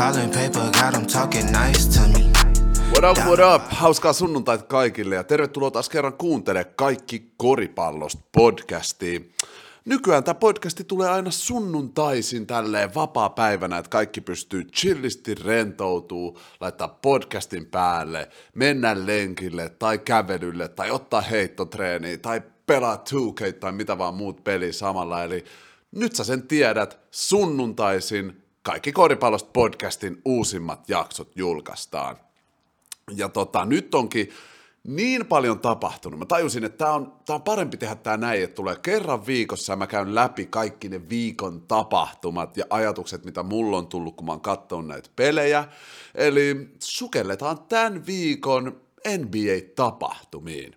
Piling paper, got 'em talking nice to me. What up, what up? Hauskaa sunnuntaita kaikille ja tervetuloa taas kerran kuuntele Kaikki koripallosta podcastiin. Nykyään tämä podcasti tulee aina sunnuntaisin tälleen vapaa-päivänä, että kaikki pystyy chillisti rentoutuu, laittaa podcastin päälle, mennä lenkille tai kävelylle tai ottaa heittotreeniä tai pelaa 2K tai mitä vaan muut peli samalla. Eli nyt sä sen tiedät, sunnuntaisin Kaikki koripallosta podcastin uusimmat jaksot julkaistaan. Ja tota, nyt onkin niin paljon tapahtunut. Mä tajusin, että tämä on, tää on parempi tehdä tämä näin, että tulee kerran viikossa ja mä käyn läpi kaikki ne viikon tapahtumat ja ajatukset, mitä mulla on tullut, kun mä oon katsonut näitä pelejä. Eli sukelletaan tämän viikon NBA-tapahtumiin.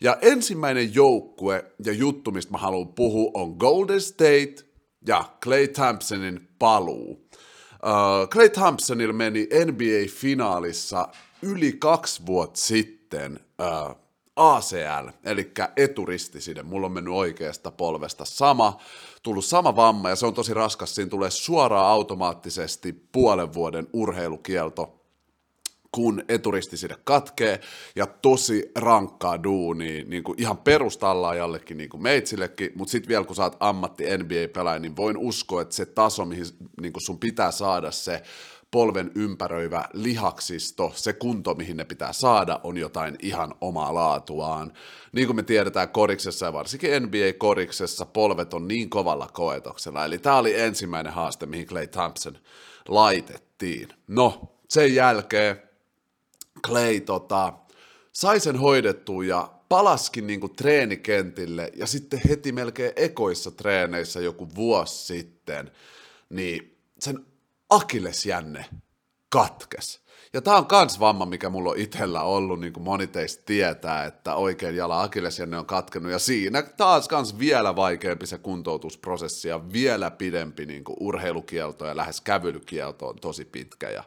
Ja ensimmäinen joukkue ja juttu, mistä mä haluan puhua, on Golden State ja Clay Thompsonin paluu. Uh, Clay Thompsonilla meni NBA-finaalissa yli kaksi vuotta sitten uh, ACL, eli eturistiside. Mulla on mennyt oikeasta polvesta sama, tullut sama vamma, ja se on tosi raskas. Siinä tulee suoraan automaattisesti puolen vuoden urheilukielto kun eturistiside katkee, ja tosi rankkaa duunia, niin kuin ihan perustallaajallekin, niin kuin meitsillekin, mutta sitten vielä kun sä oot ammatti NBA-pelaaja, niin voin uskoa, että se taso, mihin niin kuin sun pitää saada se polven ympäröivä lihaksisto, se kunto, mihin ne pitää saada, on jotain ihan omaa laatuaan. Niin kuin me tiedetään koriksessa ja varsinkin NBA-koriksessa, polvet on niin kovalla koetoksella. Eli tämä oli ensimmäinen haaste, mihin Clay Thompson laitettiin. No, sen jälkeen Clay tota, sai sen hoidettua ja palaskin niinku treenikentille ja sitten heti melkein ekoissa treeneissä joku vuosi sitten, niin sen akillesjänne katkes. Ja tämä on kans vamma, mikä mulla on itsellä ollut, niin kuin moni teistä tietää, että oikein jala akillesjänne on katkenut, ja siinä taas kans vielä vaikeampi se kuntoutusprosessi, ja vielä pidempi niin kuin urheilukielto ja lähes kävelykielto on tosi pitkä, ja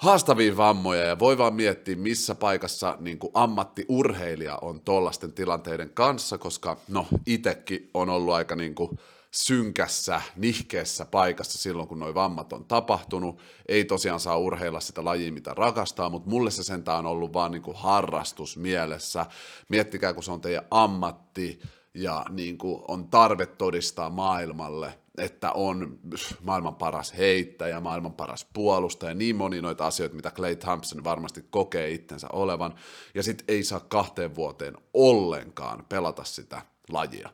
haastavia vammoja ja voi vaan miettiä, missä paikassa niin kuin ammattiurheilija on tollasten tilanteiden kanssa, koska no itekin on ollut aika niin kuin synkässä, nihkeessä paikassa silloin, kun nuo vammat on tapahtunut. Ei tosiaan saa urheilla sitä lajia, mitä rakastaa, mutta mulle se sentään on ollut vaan niin kuin harrastus mielessä. Miettikää, kun se on teidän ammatti ja niin kuin on tarve todistaa maailmalle, että on maailman paras heittäjä, maailman paras puolustaja, niin moni noita asioita, mitä Clay Thompson varmasti kokee itsensä olevan, ja sitten ei saa kahteen vuoteen ollenkaan pelata sitä lajia.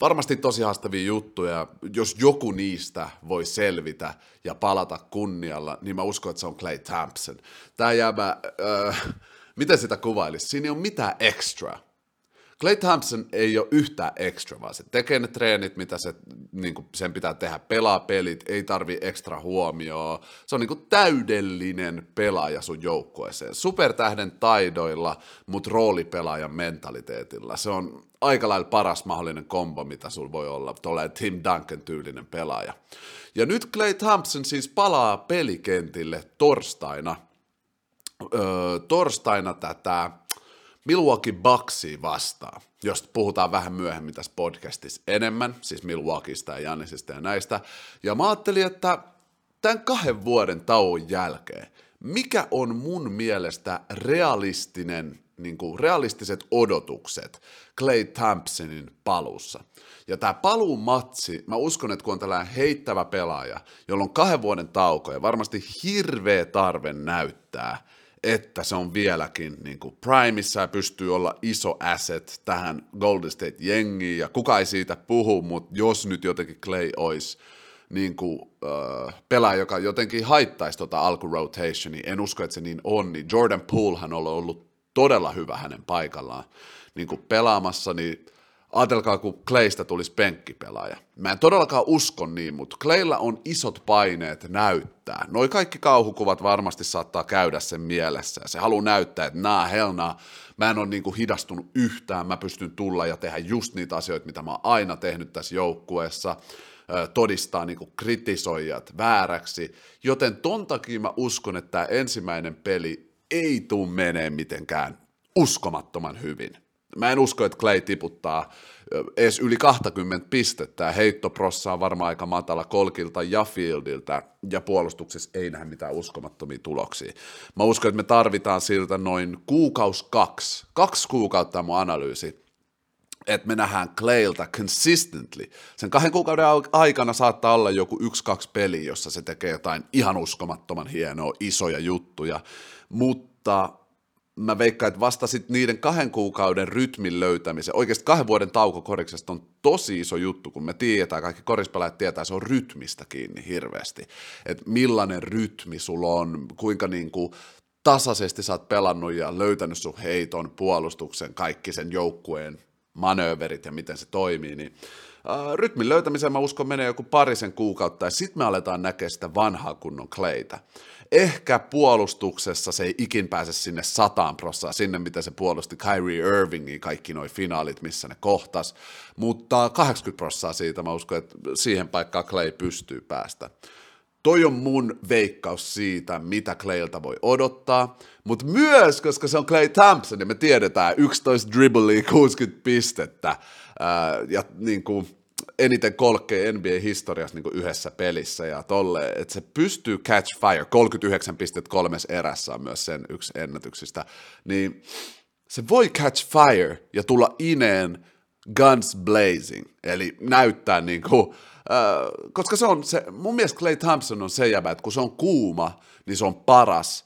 Varmasti tosi haastavia juttuja, jos joku niistä voi selvitä ja palata kunnialla, niin mä uskon, että se on Clay Thompson. Tämä jäämä, äh, miten sitä kuvailisi, siinä ei ole mitään extra Clay Thompson ei ole yhtään extra, vaan se tekee ne treenit, mitä se, niin kuin sen pitää tehdä, pelaa pelit, ei tarvi ekstra huomioon. Se on niin kuin täydellinen pelaaja sun joukkueeseen. Supertähden taidoilla, mutta roolipelaajan mentaliteetilla. Se on aika lailla paras mahdollinen kombo, mitä sulla voi olla. Tuollainen Tim Duncan tyylinen pelaaja. Ja nyt Clay Thompson siis palaa pelikentille torstaina. Öö, torstaina tätä Milwaukee Bucksia vastaan, josta puhutaan vähän myöhemmin tässä podcastissa enemmän, siis Milwaukeeista ja Jannisista ja näistä. Ja mä ajattelin, että tämän kahden vuoden tauon jälkeen, mikä on mun mielestä realistinen, niin kuin realistiset odotukset Clay Thompsonin paluussa. Ja tämä paluun matsi, mä uskon, että kun on tällainen heittävä pelaaja, jolla on kahden vuoden tauko ja varmasti hirveä tarve näyttää, että se on vieläkin niin kuin primissa ja pystyy olla iso asset tähän Golden State-jengiin, ja kuka ei siitä puhu, mutta jos nyt jotenkin Clay olisi niin kuin, äh, pelaaja, joka jotenkin haittaisi tota alkurotationia, en usko, että se niin on, niin Jordan Poolehan on ollut todella hyvä hänen paikallaan niin kuin pelaamassa, niin ajatelkaa, kun Claysta tulisi penkkipelaaja. Mä en todellakaan usko niin, mutta Claylla on isot paineet näyttää. Noi kaikki kauhukuvat varmasti saattaa käydä sen mielessä. Se haluaa näyttää, että naa, hell nah, mä en ole niinku hidastunut yhtään, mä pystyn tulla ja tehdä just niitä asioita, mitä mä oon aina tehnyt tässä joukkueessa todistaa niin kuin kritisoijat vääräksi, joten ton takia mä uskon, että tämä ensimmäinen peli ei tule menee mitenkään uskomattoman hyvin. Mä en usko, että Clay tiputtaa edes yli 20 pistettä, heittoprossa on varmaan aika matala kolkilta ja fieldiltä, ja puolustuksessa ei nähdä mitään uskomattomia tuloksia. Mä uskon, että me tarvitaan siltä noin kuukaus kaksi, kaksi kuukautta mun analyysi, että me nähdään Claylta consistently. Sen kahden kuukauden aikana saattaa olla joku yksi-kaksi peli, jossa se tekee jotain ihan uskomattoman hienoa, isoja juttuja, mutta mä veikkaan, että vasta sit niiden kahden kuukauden rytmin löytämisen, oikeasti kahden vuoden tauko koriksesta on tosi iso juttu, kun me tiedetään, kaikki korispelaajat tietää, se on rytmistä kiinni hirveästi, että millainen rytmi sulla on, kuinka niinku tasaisesti sä oot pelannut ja löytänyt sun heiton, puolustuksen, kaikki sen joukkueen manööverit ja miten se toimii, niin äh, rytmin löytämiseen mä uskon menee joku parisen kuukautta ja sitten me aletaan näkeä sitä vanhaa kunnon Clayta. Ehkä puolustuksessa se ei ikin pääse sinne sataan prossaa, sinne mitä se puolusti Kyrie Irvingin kaikki noi finaalit, missä ne kohtas, mutta 80 prossaa siitä mä uskon, että siihen paikkaan Clay pystyy päästä. Toi on mun veikkaus siitä, mitä Claylta voi odottaa, mutta myös, koska se on Clay Thompson ja me tiedetään 11 dribblea 60 pistettä ää, ja niin kuin, eniten kolkkeen NBA-historiassa niin yhdessä pelissä ja tolle, että se pystyy catch fire, 39 pistettä kolmes erässä on myös sen yksi ennätyksistä, niin se voi catch fire ja tulla ineen guns blazing, eli näyttää niin kuin, äh, koska se on se, mun mielestä Clay Thompson on se jäbä, että kun se on kuuma, niin se on paras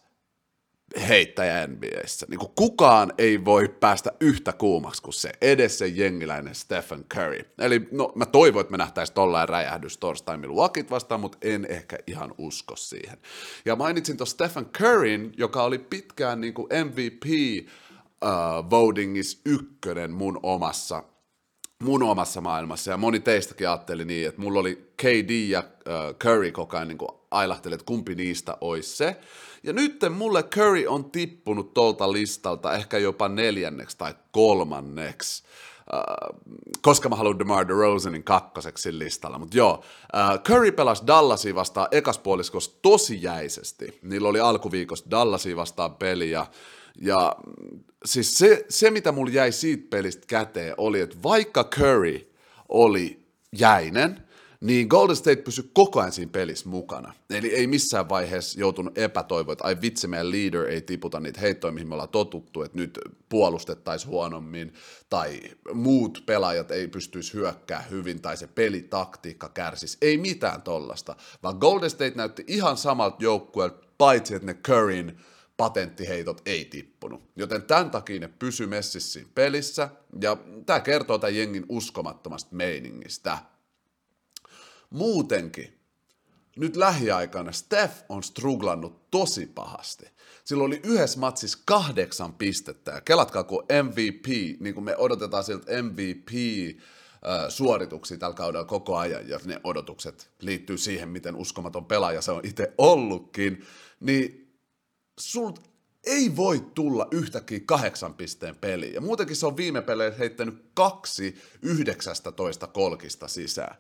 heittäjä NBAssä. Niin kuin kukaan ei voi päästä yhtä kuumaksi kuin se, edes se jengiläinen Stephen Curry. Eli no, mä toivon, että me nähtäisiin tollain räjähdys torstai Milwaukeet vastaan, mutta en ehkä ihan usko siihen. Ja mainitsin tuossa Stephen Curryn, joka oli pitkään niin kuin MVP uh, votingis ykkönen mun omassa mun omassa maailmassa, ja moni teistäkin ajatteli niin, että mulla oli KD ja uh, Curry koko ajan niin ailahteli, että kumpi niistä olisi se. Ja nyt mulle Curry on tippunut tuolta listalta ehkä jopa neljänneksi tai kolmanneksi. Uh, koska mä haluan DeMar DeRosanin kakkoseksi listalla, mutta joo, uh, Curry pelasi Dallasia vastaan ekaspuoliskossa tosi jäisesti. Niillä oli alkuviikosta Dallasia vastaan peli, ja, ja siis se, se, mitä mulla jäi siitä pelistä käteen, oli, että vaikka Curry oli jäinen, niin Golden State pysyi koko ajan siinä pelissä mukana. Eli ei missään vaiheessa joutunut epätoivoa, että ai vitsi, meidän leader ei tiputa niitä heittoja, mihin me ollaan totuttu, että nyt puolustettaisiin huonommin, tai muut pelaajat ei pystyisi hyökkää hyvin, tai se pelitaktiikka kärsisi. Ei mitään tollasta, vaan Golden State näytti ihan samalta joukkueelta, paitsi että ne Curryn patenttiheitot ei tippunut. Joten tämän takia ne pysy messissä pelissä, ja tämä kertoo tämän jengin uskomattomasta meiningistä. Muutenkin, nyt lähiaikana Steph on struglannut tosi pahasti. Sillä oli yhdessä matsissa kahdeksan pistettä, ja kelatkaa kun MVP, niin kuin me odotetaan siltä MVP, suorituksia tällä kaudella koko ajan, ja ne odotukset liittyy siihen, miten uskomaton pelaaja se on itse ollutkin, niin sul ei voi tulla yhtäkkiä kahdeksan pisteen peli. Ja muutenkin se on viime peleissä heittänyt kaksi 19 kolkista sisään.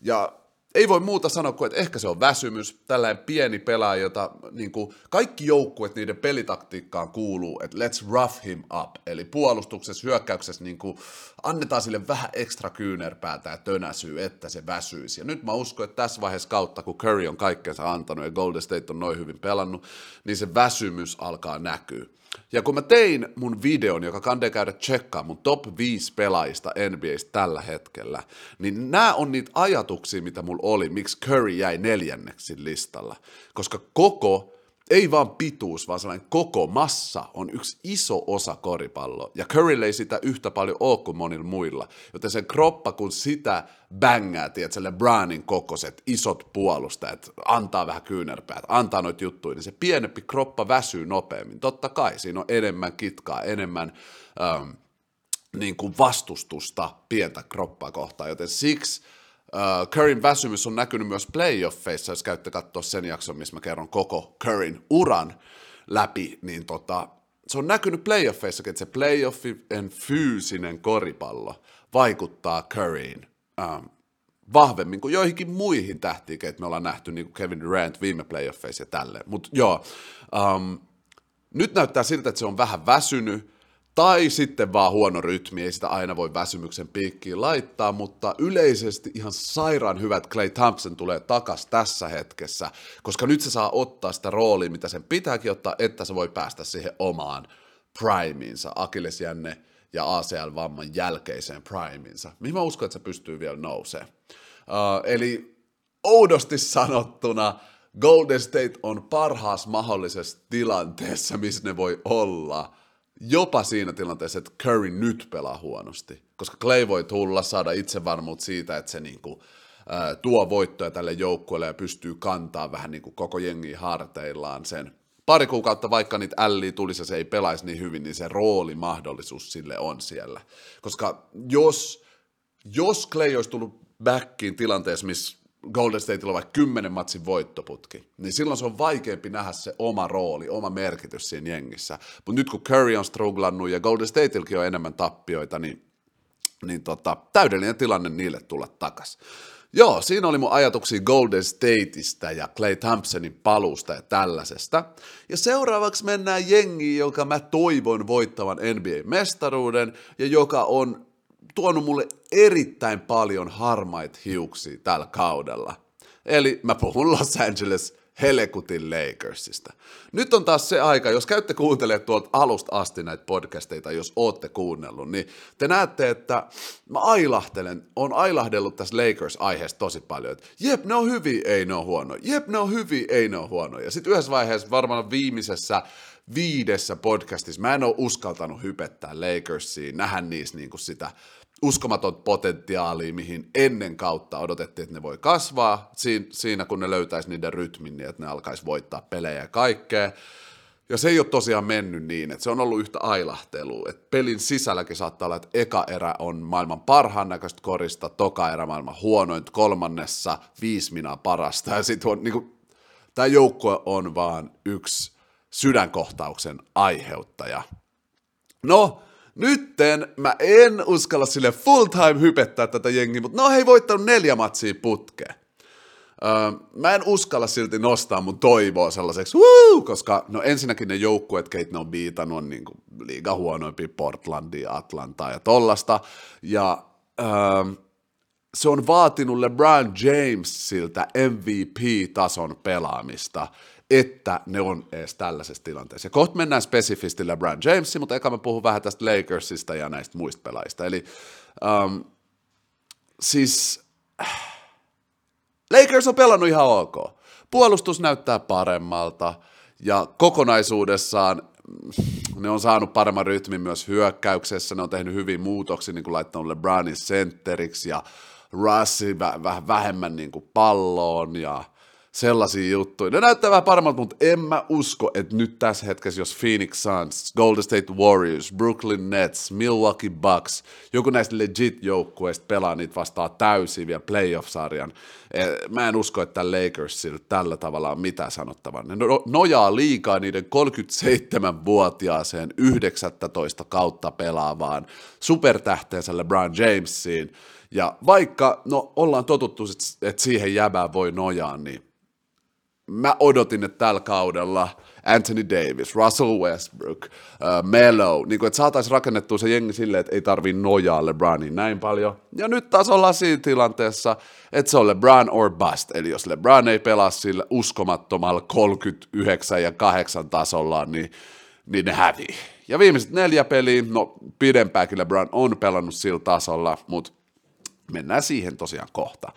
Ja ei voi muuta sanoa kuin, että ehkä se on väsymys, tällainen pieni pelaaja, jota niin kuin, kaikki joukkueet niiden pelitaktiikkaan kuuluu, että let's rough him up, eli puolustuksessa, hyökkäyksessä niin kuin, annetaan sille vähän ekstra kyynärpäätä ja tönäsyy, että se väsyisi. Ja nyt mä uskon, että tässä vaiheessa kautta, kun Curry on kaikkensa antanut ja Golden State on noin hyvin pelannut, niin se väsymys alkaa näkyä. Ja kun mä tein mun videon, joka kannattaa käydä tsekkaa mun top 5 pelaajista NBAstä tällä hetkellä, niin nämä on niitä ajatuksia, mitä mulla oli, miksi Curry jäi neljänneksi listalla. Koska koko ei vaan pituus, vaan sellainen koko massa on yksi iso osa koripalloa. Ja Curry ei sitä yhtä paljon ole kuin monilla muilla. Joten sen kroppa, kun sitä bängää, tiedät, LeBronin kokoiset, isot puolustajat, antaa vähän kyynärpäät, antaa noita juttuja, niin se pienempi kroppa väsyy nopeammin. Totta kai, siinä on enemmän kitkaa, enemmän ähm, niin kuin vastustusta pientä kroppaa kohtaan, joten siksi Uh, Curryn väsymys on näkynyt myös playoffeissa, jos käytte katsoa sen jakson, missä mä kerron koko Curryn uran läpi, niin tota, se on näkynyt playoffeissakin, että se playoffien fyysinen koripallo vaikuttaa Curryin um, vahvemmin kuin joihinkin muihin tähtiin, että me ollaan nähty, niin kuin Kevin Durant viime playoffeissa ja tälleen. Mutta joo, um, nyt näyttää siltä, että se on vähän väsynyt, Tai sitten vaan huono rytmi, ei sitä aina voi väsymyksen piikkiin laittaa, mutta yleisesti ihan sairaan hyvät Clay Thompson tulee takas tässä hetkessä, koska nyt se saa ottaa sitä roolia, mitä sen pitääkin ottaa, että se voi päästä siihen omaan primeinsa, akillesjänne ja ACL-vamman jälkeiseen primeinsa, mihin mä uskon, että se pystyy vielä nousemaan. Uh, eli oudosti sanottuna, Golden State on parhaassa mahdollisessa tilanteessa, missä ne voi olla – jopa siinä tilanteessa, että Curry nyt pelaa huonosti, koska Clay voi tulla, saada itsevarmuut siitä, että se niinku, ää, tuo voittoja tälle joukkueelle ja pystyy kantaa vähän niinku koko jengi harteillaan sen. Pari kuukautta vaikka niitä älliä tulisi ja se ei pelaisi niin hyvin, niin se roolimahdollisuus sille on siellä. Koska jos, jos Clay olisi tullut backiin tilanteessa, missä Golden Stateilla on vaikka kymmenen matsin voittoputki, niin silloin se on vaikeampi nähdä se oma rooli, oma merkitys siinä jengissä. Mutta nyt kun Curry on struglannut ja Golden Stateilläkin on enemmän tappioita, niin, niin tota, täydellinen tilanne niille tulla takas. Joo, siinä oli mun ajatuksia Golden Stateista ja Clay Thompsonin paluusta ja tällaisesta. Ja seuraavaksi mennään jengiin, joka mä toivon voittavan NBA-mestaruuden ja joka on tuonut mulle erittäin paljon harmaita hiuksia tällä kaudella. Eli mä puhun Los Angeles Helekutin Lakersista. Nyt on taas se aika, jos käytte kuuntelemaan tuolta alusta asti näitä podcasteita, jos ootte kuunnellut, niin te näette, että mä ailahtelen, on ailahdellut tässä Lakers-aiheesta tosi paljon, että jep, ne on hyviä, ei ne on huono, jep, ne on hyviä, ei ne on huono. Ja sitten yhdessä vaiheessa, varmaan viimeisessä viidessä podcastissa, mä en ole uskaltanut hypettää Lakersiin, nähdä niissä niinku sitä uskomaton potentiaalia, mihin ennen kautta odotettiin, että ne voi kasvaa siinä, kun ne löytäisi niiden rytmin, niin että ne alkaisi voittaa pelejä ja kaikkea. Ja se ei ole tosiaan mennyt niin, että se on ollut yhtä ailahtelua. Että pelin sisälläkin saattaa olla, että eka erä on maailman parhaan näköistä korista, toka erä maailman huonoin, kolmannessa viisi minaa parasta. Ja sitten on, niin kuin, tämä joukkue on vaan yksi sydänkohtauksen aiheuttaja. No, Nytten mä en uskalla sille full time hypettää tätä jengiä, mutta no hei voittanut neljä matsia putkeen. Öö, mä en uskalla silti nostaa mun toivoa sellaiseksi, woo, koska no ensinnäkin ne joukkueet, keit ne on biitannut, on niinku liiga huonoimpia Portlandia, Atlantaa ja tollasta. Ja öö, se on vaatinut LeBron Jamesilta MVP-tason pelaamista että ne on edes tällaisessa tilanteessa. Ja kohta mennään spesifisti LeBron Jamesiin, mutta eka mä puhun vähän tästä Lakersista ja näistä muista pelaajista. Eli um, siis Lakers on pelannut ihan ok. Puolustus näyttää paremmalta ja kokonaisuudessaan mm, ne on saanut paremman rytmin myös hyökkäyksessä, ne on tehnyt hyvin muutoksia, niin kuin laittanut LeBronin sentteriksi ja Russi vähän vähemmän niin kuin palloon ja sellaisia juttuja. Ne näyttää vähän paremmalta, mutta en mä usko, että nyt tässä hetkessä, jos Phoenix Suns, Golden State Warriors, Brooklyn Nets, Milwaukee Bucks, joku näistä legit joukkueista pelaa niitä vastaan täysin vielä playoff-sarjan, eh, mä en usko, että Lakersilla tällä tavalla on mitään sanottavaa. Ne no, nojaa liikaa niiden 37-vuotiaaseen 19 kautta pelaavaan supertähteensä LeBron Jamesiin, ja vaikka, no ollaan totuttu, että siihen jäbään voi nojaa, niin mä odotin, että tällä kaudella Anthony Davis, Russell Westbrook, uh, Melo, niin kuin, että saataisiin rakennettua se jengi silleen, että ei tarvii nojaa LeBroniin näin paljon. Ja nyt taas ollaan siinä tilanteessa, että se on LeBron or bust. Eli jos LeBron ei pelaa sillä uskomattomalla 39 ja 8 tasolla, niin, niin ne hävii. Ja viimeiset neljä peliä, no pidempääkin LeBron on pelannut sillä tasolla, mutta Mennään siihen tosiaan kohta.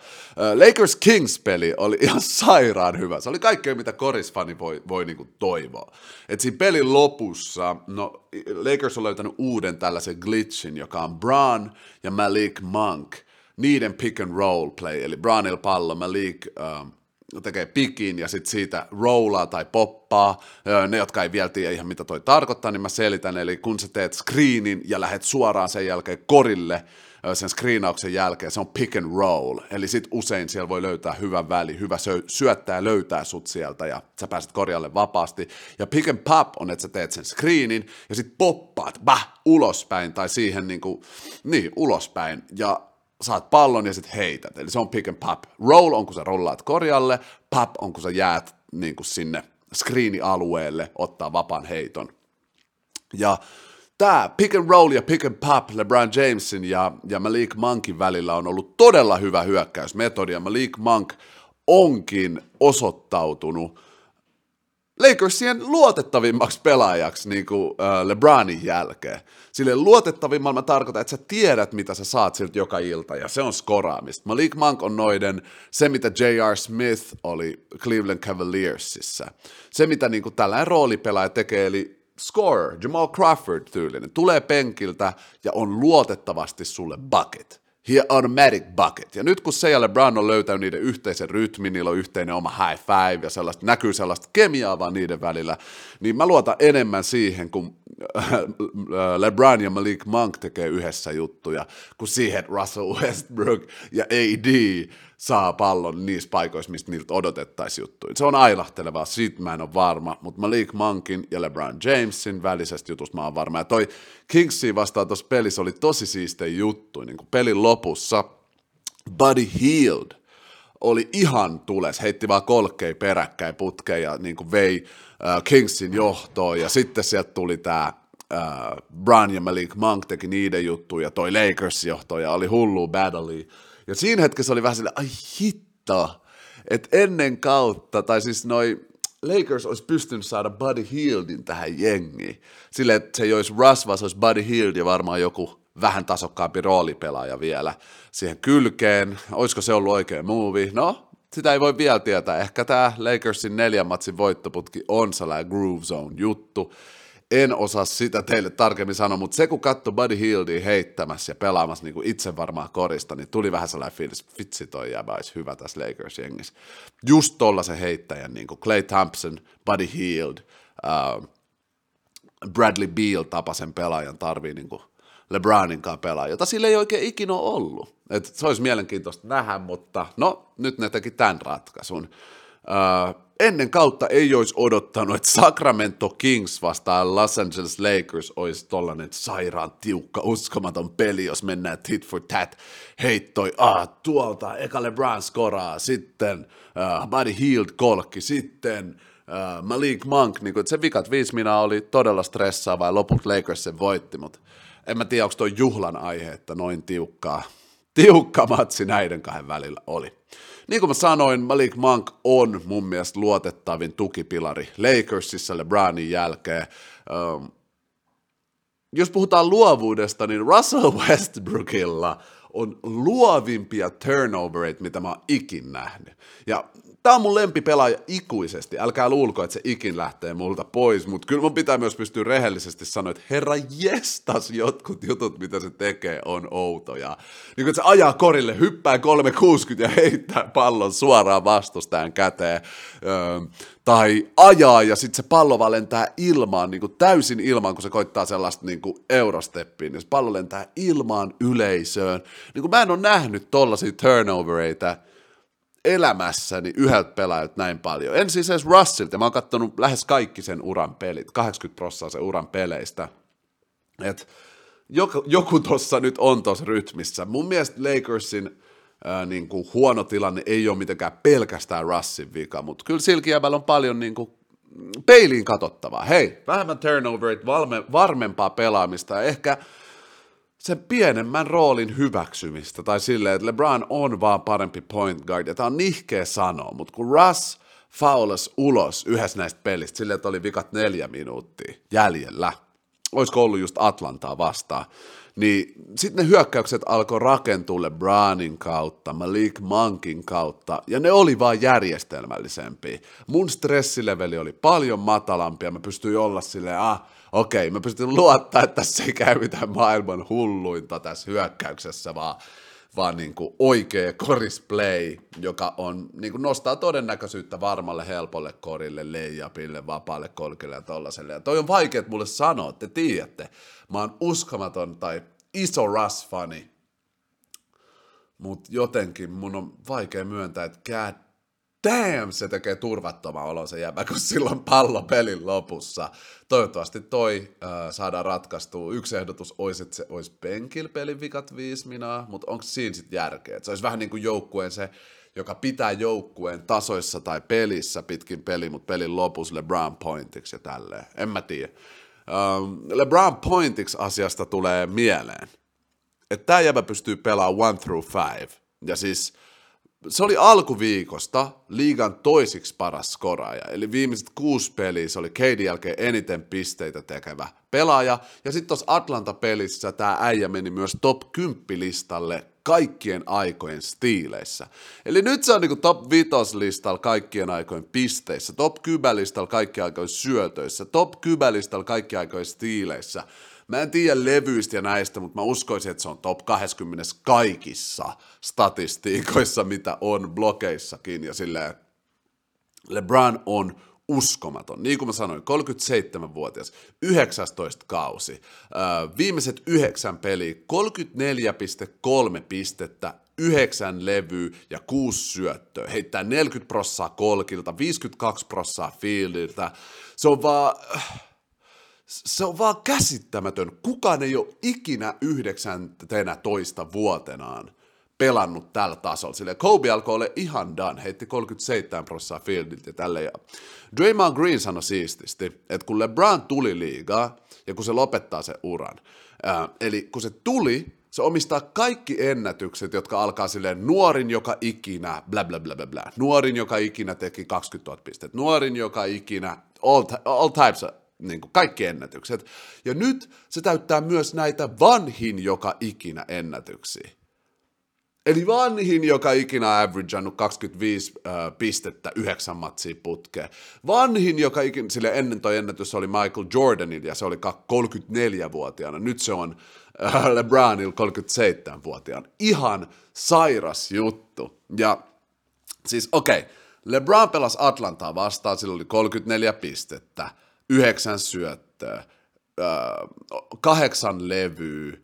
Lakers Kings-peli oli ihan sairaan hyvä. Se oli kaikkea, mitä korisfani voi, voi niinku toivoa. Et siinä pelin lopussa, no Lakers on löytänyt uuden tällaisen glitchin, joka on Braun ja Malik Monk. Niiden pick and roll play, eli Brownil pallo, Malik uh, tekee pikin ja sitten siitä rollaa tai poppaa. Ne, jotka ei vielä tiedä ihan mitä toi tarkoittaa, niin mä selitän. Eli kun sä teet screenin ja lähdet suoraan sen jälkeen korille, sen screenauksen jälkeen, se on pick and roll, eli sit usein siellä voi löytää hyvän väli, hyvä syöttää löytää sut sieltä ja sä pääset korjalle vapaasti. Ja pick and pop on, että sä teet sen screenin ja sit poppaat, bah, ulospäin tai siihen niinku, niin, ulospäin ja saat pallon ja sit heität, eli se on pick and pop. Roll on, kun sä rollaat korjalle, pop on, kun sä jäät niin kuin sinne screeni-alueelle ottaa vapaan heiton. Ja tämä pick and roll ja pick and pop LeBron Jamesin ja, ja Malik Monkin välillä on ollut todella hyvä hyökkäysmetodi, ja Malik Monk onkin osoittautunut Lakersien luotettavimmaksi pelaajaksi niin kuin, LeBronin jälkeen. Sille luotettavimmalla mä tarkoitan, että sä tiedät, mitä sä saat siltä joka ilta, ja se on skoraamista. Malik Monk on noiden, se mitä J.R. Smith oli Cleveland Cavaliersissa. Se, mitä niin kuin, tällainen roolipelaaja tekee, eli scorer, Jamal Crawford tyylinen, tulee penkiltä ja on luotettavasti sulle bucket. He automatic bucket. Ja nyt kun se ja LeBron on löytänyt niiden yhteisen rytmin, niillä on yhteinen oma high five ja sellaista, näkyy sellaista kemiaa vaan niiden välillä, niin mä luotan enemmän siihen, kun LeBron ja Malik Monk tekee yhdessä juttuja, kuin siihen, Russell Westbrook ja AD saa pallon niissä paikoissa, mistä niiltä odotettaisiin juttuja. Se on ailahtelevaa, siitä mä en ole varma, mutta Malik Monkin ja LeBron Jamesin välisestä jutusta mä oon varma. Ja toi Kingsi vastaan tuossa pelissä oli tosi siistejä juttu, niin kuin pelin lopussa Buddy Hield oli ihan tules, heitti vaan kolkkei peräkkäin putkeen ja niin kuin vei äh, Kingsin johtoon. Ja sitten sieltä tuli tämä äh, Brown ja Malik Monk teki niiden juttuja, toi Lakers johto ja oli hullu battle ja siinä hetkessä oli vähän silleen, ai hitto, että ennen kautta, tai siis noi Lakers olisi pystynyt saada Buddy Hieldin tähän jengiin. Sille, että se ei olisi Russ, vaan se olisi Buddy Hield ja varmaan joku vähän tasokkaampi roolipelaaja vielä siihen kylkeen. Olisiko se ollut oikea movie? No, sitä ei voi vielä tietää. Ehkä tämä Lakersin neljän matsin voittoputki on sellainen groove zone juttu en osaa sitä teille tarkemmin sanoa, mutta se kun katsoi Buddy Hieldia heittämässä ja pelaamassa niin itse varmaan korista, niin tuli vähän sellainen fiilis, vitsi toi jäbä olisi hyvä tässä Lakers-jengissä. Just tollasen heittäjän, niin kuin Clay Thompson, Buddy Hield, uh, Bradley Beal tapaisen pelaajan tarvii niin kuin LeBronin kanssa pelaa, jota sillä ei oikein ikinä ole ollut. Et se olisi mielenkiintoista nähdä, mutta no, nyt ne teki tämän ratkaisun. Uh, ennen kautta ei olisi odottanut, että Sacramento Kings vastaan Los Angeles Lakers olisi tollanen sairaan tiukka, uskomaton peli, jos mennään tit for tat, heittoi, ah, tuolta, eka LeBron skoraa, sitten uh, Buddy Hield kolkki, sitten uh, Malik Monk, niin että se vikat viisi minä oli todella stressaava ja loput Lakers sen voitti, mutta en mä tiedä, onko toi juhlan aihe, että noin tiukkaa, tiukka matsi näiden kahden välillä oli. Niin kuin mä sanoin, Malik Monk on mun mielestä luotettavin tukipilari Lakersissa LeBronin jälkeen. Um, jos puhutaan luovuudesta, niin Russell Westbrookilla on luovimpia turnovereita, mitä mä oon ikin nähnyt. Ja Tämä on mun lempipelaaja ikuisesti. Älkää luulko, että se ikin lähtee multa pois, mutta kyllä mun pitää myös pystyä rehellisesti sanoa, että herra jestas, jotkut jutut, mitä se tekee, on outoja. Niin kun se ajaa korille, hyppää 360 ja heittää pallon suoraan vastustajan käteen. Öö, tai ajaa ja sitten se pallo vaan lentää ilmaan, niin kuin täysin ilmaan, kun se koittaa sellaista niin kuin eurosteppiä, niin se pallo lentää ilmaan yleisöön. Niin kuin mä en ole nähnyt tollaisia turnovereita elämässäni yhdeltä pelaajalta näin paljon. En siis edes Russellta, mä oon katsonut lähes kaikki sen uran pelit, 80 prosenttia sen uran peleistä. Et joku, joku tuossa nyt on tuossa rytmissä. Mun mielestä Lakersin ää, niin kuin huono tilanne ei ole mitenkään pelkästään Russin vika, mutta kyllä Silkiävällä on paljon niin kuin peiliin katsottavaa. Hei, vähemmän turnoverit, varmempaa pelaamista ja ehkä – sen pienemmän roolin hyväksymistä, tai silleen, että LeBron on vaan parempi point guard, ja tämä on nihkeä sanoa, mutta kun Russ faulas ulos yhdessä näistä pelistä, silleen, että oli vikat neljä minuuttia jäljellä, olisiko ollut just Atlantaa vastaan, niin sitten ne hyökkäykset alkoi rakentua LeBronin kautta, Malik Monkin kautta, ja ne oli vaan järjestelmällisempiä. Mun stressileveli oli paljon matalampi, ja mä pystyin olla silleen, ah, okei, mä pystyn luottaa, että tässä ei käy mitään maailman hulluinta tässä hyökkäyksessä, vaan, vaan niin kuin oikea korisplay, joka on, niin kuin nostaa todennäköisyyttä varmalle, helpolle korille, leijapille, vapaalle kolkille ja tollaselle. Ja toi on vaikea mulle sanoa, te tiedätte. Mä oon uskomaton tai iso Russ-fani, mutta jotenkin mun on vaikea myöntää, että god damn, se tekee turvattoman olon se jäbä, kun silloin pallo pelin lopussa. Toivottavasti toi äh, saadaan ratkaistua. Yksi ehdotus olisi, että se olisi penkil pelin vikat viisi minaa, mutta onko siinä sitten järkeä? Että se olisi vähän niin kuin joukkueen se, joka pitää joukkueen tasoissa tai pelissä pitkin peli, mutta pelin lopussa LeBron pointiksi ja tälleen. En mä tiedä. Um, LeBron Pointix asiasta tulee mieleen, että tämä jäbä pystyy pelaamaan one through five. Ja siis se oli alkuviikosta liigan toisiksi paras skoraaja. Eli viimeiset kuusi peliä se oli Keidin jälkeen eniten pisteitä tekevä pelaaja. Ja sitten tuossa Atlanta-pelissä tämä äijä meni myös top 10 listalle kaikkien aikojen stiileissä. Eli nyt se on niinku top 5 listalla kaikkien aikojen pisteissä, top 10 listalla kaikkien aikojen syötöissä, top 10 listalla kaikkien aikojen stiileissä. Mä en tiedä levyistä ja näistä, mutta mä uskoisin, että se on top 20 kaikissa statistiikoissa, mitä on blokeissakin. Ja silleen, LeBron on uskomaton. Niin kuin mä sanoin, 37-vuotias, 19 kausi, viimeiset yhdeksän peliä, 34,3 pistettä, yhdeksän levyä ja kuusi syöttöä. Heittää 40 prossaa kolkilta, 52 prossaa fieldiltä. Se on vaan... Se on vaan käsittämätön. Kukaan ei ole ikinä 19 vuotenaan pelannut tällä tasolla. Sille Kobe alkoi olla ihan done, heitti 37 prosenttia fieldiltä ja tälleen. Ja Draymond Green sanoi siististi, että kun LeBron tuli liigaa ja kun se lopettaa sen uran, ää, eli kun se tuli, se omistaa kaikki ennätykset, jotka alkaa silleen nuorin joka ikinä, bla bla bla bla bla, nuorin joka ikinä teki 20 000 pistettä, nuorin joka ikinä, all, all types of, niin kuin kaikki ennätykset. Ja nyt se täyttää myös näitä vanhin joka ikinä ennätyksiä. Eli vanhin, joka ikinä on averagannut 25 äh, pistettä yhdeksän matsia putkeen. Vanhin, joka ikinä, sille ennen toi ennätys oli Michael Jordanin ja se oli 34-vuotiaana. Nyt se on äh, LeBronil 37-vuotiaana. Ihan sairas juttu. Ja siis okei, okay, LeBron pelasi Atlantaa vastaan, sillä oli 34 pistettä, yhdeksän syöttöä, äh, kahdeksan levyä,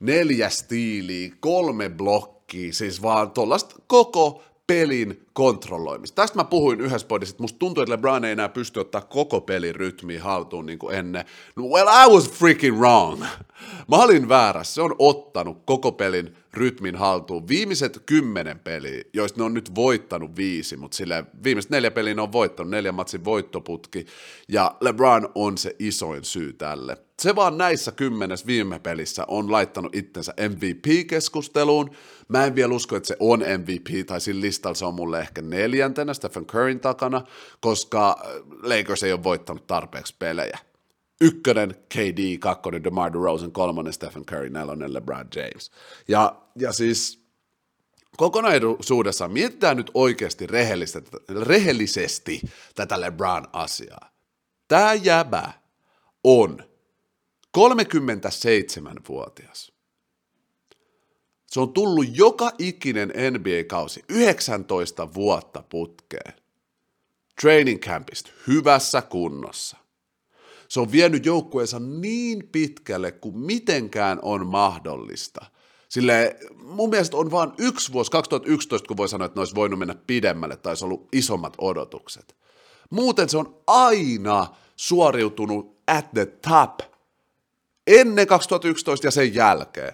neljä stiiliä, kolme blokkia, siis vaan tuollaista koko pelin kontrolloimista. Tästä mä puhuin yhdessä podissa, että musta tuntuu, että LeBron ei enää pysty ottaa koko pelin rytmiä haltuun niin kuin ennen. Well, I was freaking wrong. Mä olin väärässä. Se on ottanut koko pelin rytmin haltuun. Viimeiset kymmenen peliä, joista ne on nyt voittanut viisi, mutta sille viimeiset neljä peliä ne on voittanut, neljä matsin voittoputki, ja LeBron on se isoin syy tälle. Se vaan näissä kymmenes viime pelissä on laittanut itsensä MVP-keskusteluun. Mä en vielä usko, että se on MVP, tai sillä listalla se on mulle ehkä neljäntenä Stephen Curryn takana, koska Lakers ei ole voittanut tarpeeksi pelejä. Ykkönen KD, kakkonen DeMar DeRozan, kolmonen Stephen Curry, nelonen LeBron James. Ja, ja siis kokonaisuudessaan mietitään nyt oikeasti rehellisesti tätä LeBron-asiaa. Tämä jäbä on 37-vuotias. Se on tullut joka ikinen NBA-kausi 19 vuotta putkeen. Training campista hyvässä kunnossa. Se on vienyt joukkueensa niin pitkälle kuin mitenkään on mahdollista. Sille mun mielestä on vain yksi vuosi, 2011, kun voi sanoa, että ne olisi voinut mennä pidemmälle tai olisi ollut isommat odotukset. Muuten se on aina suoriutunut at the top – ennen 2011 ja sen jälkeen.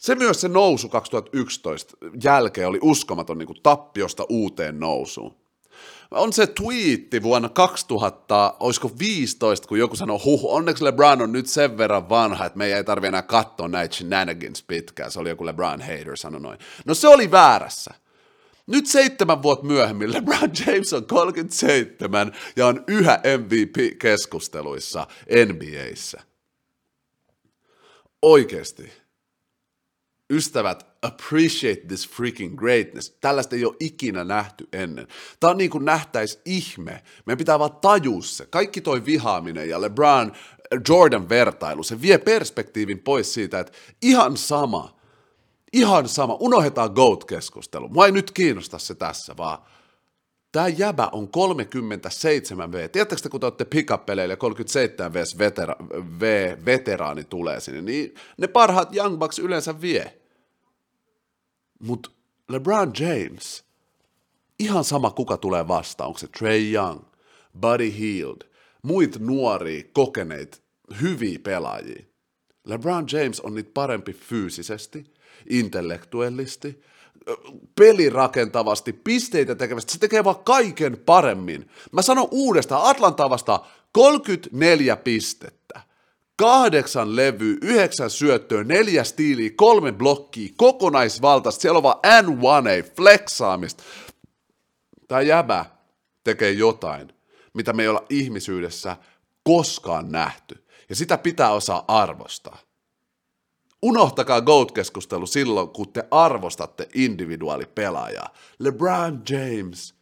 Se myös se nousu 2011 jälkeen oli uskomaton niin kuin tappiosta uuteen nousuun. On se twiitti vuonna 2000, olisiko 15, kun joku sanoi, huh, onneksi LeBron on nyt sen verran vanha, että meidän ei tarvitse enää katsoa näitä shenanigans pitkään. Se oli joku LeBron hater sanoi noin. No se oli väärässä. Nyt seitsemän vuotta myöhemmin LeBron James on 37 ja on yhä MVP-keskusteluissa NBAissä. Oikeasti. Ystävät, appreciate this freaking greatness. Tällaista ei ole ikinä nähty ennen. Tämä on niin kuin nähtäisi ihme. Meidän pitää vaan tajua se. Kaikki toi vihaaminen ja LeBron, Jordan vertailu, se vie perspektiivin pois siitä, että ihan sama, ihan sama, unohdetaan GOAT-keskustelu. Mua ei nyt kiinnosta se tässä, vaan Tämä jäbä on 37V. Tiedättekö kun te olette pick-up-peleillä 37 v vetera- v veteraani tulee sinne, niin ne parhaat Young Bucks yleensä vie. Mutta LeBron James, ihan sama kuka tulee vastaan, onko se Trey Young, Buddy Hield, muit nuoria, kokeneita, hyviä pelaajia. LeBron James on niitä parempi fyysisesti, intellektuellisesti, pelirakentavasti, pisteitä tekevästi, se tekee vaan kaiken paremmin. Mä sanon uudestaan, Atlanta vasta 34 pistettä, kahdeksan levy, yhdeksän syöttöä, neljä stiiliä, kolme blokkia, kokonaisvaltaista, siellä on vaan N1A, flexaamista. Tämä jäbä tekee jotain, mitä me ei olla ihmisyydessä koskaan nähty. Ja sitä pitää osaa arvostaa. Unohtakaa GOAT-keskustelu silloin, kun te arvostatte individuaalipelaajaa. LeBron James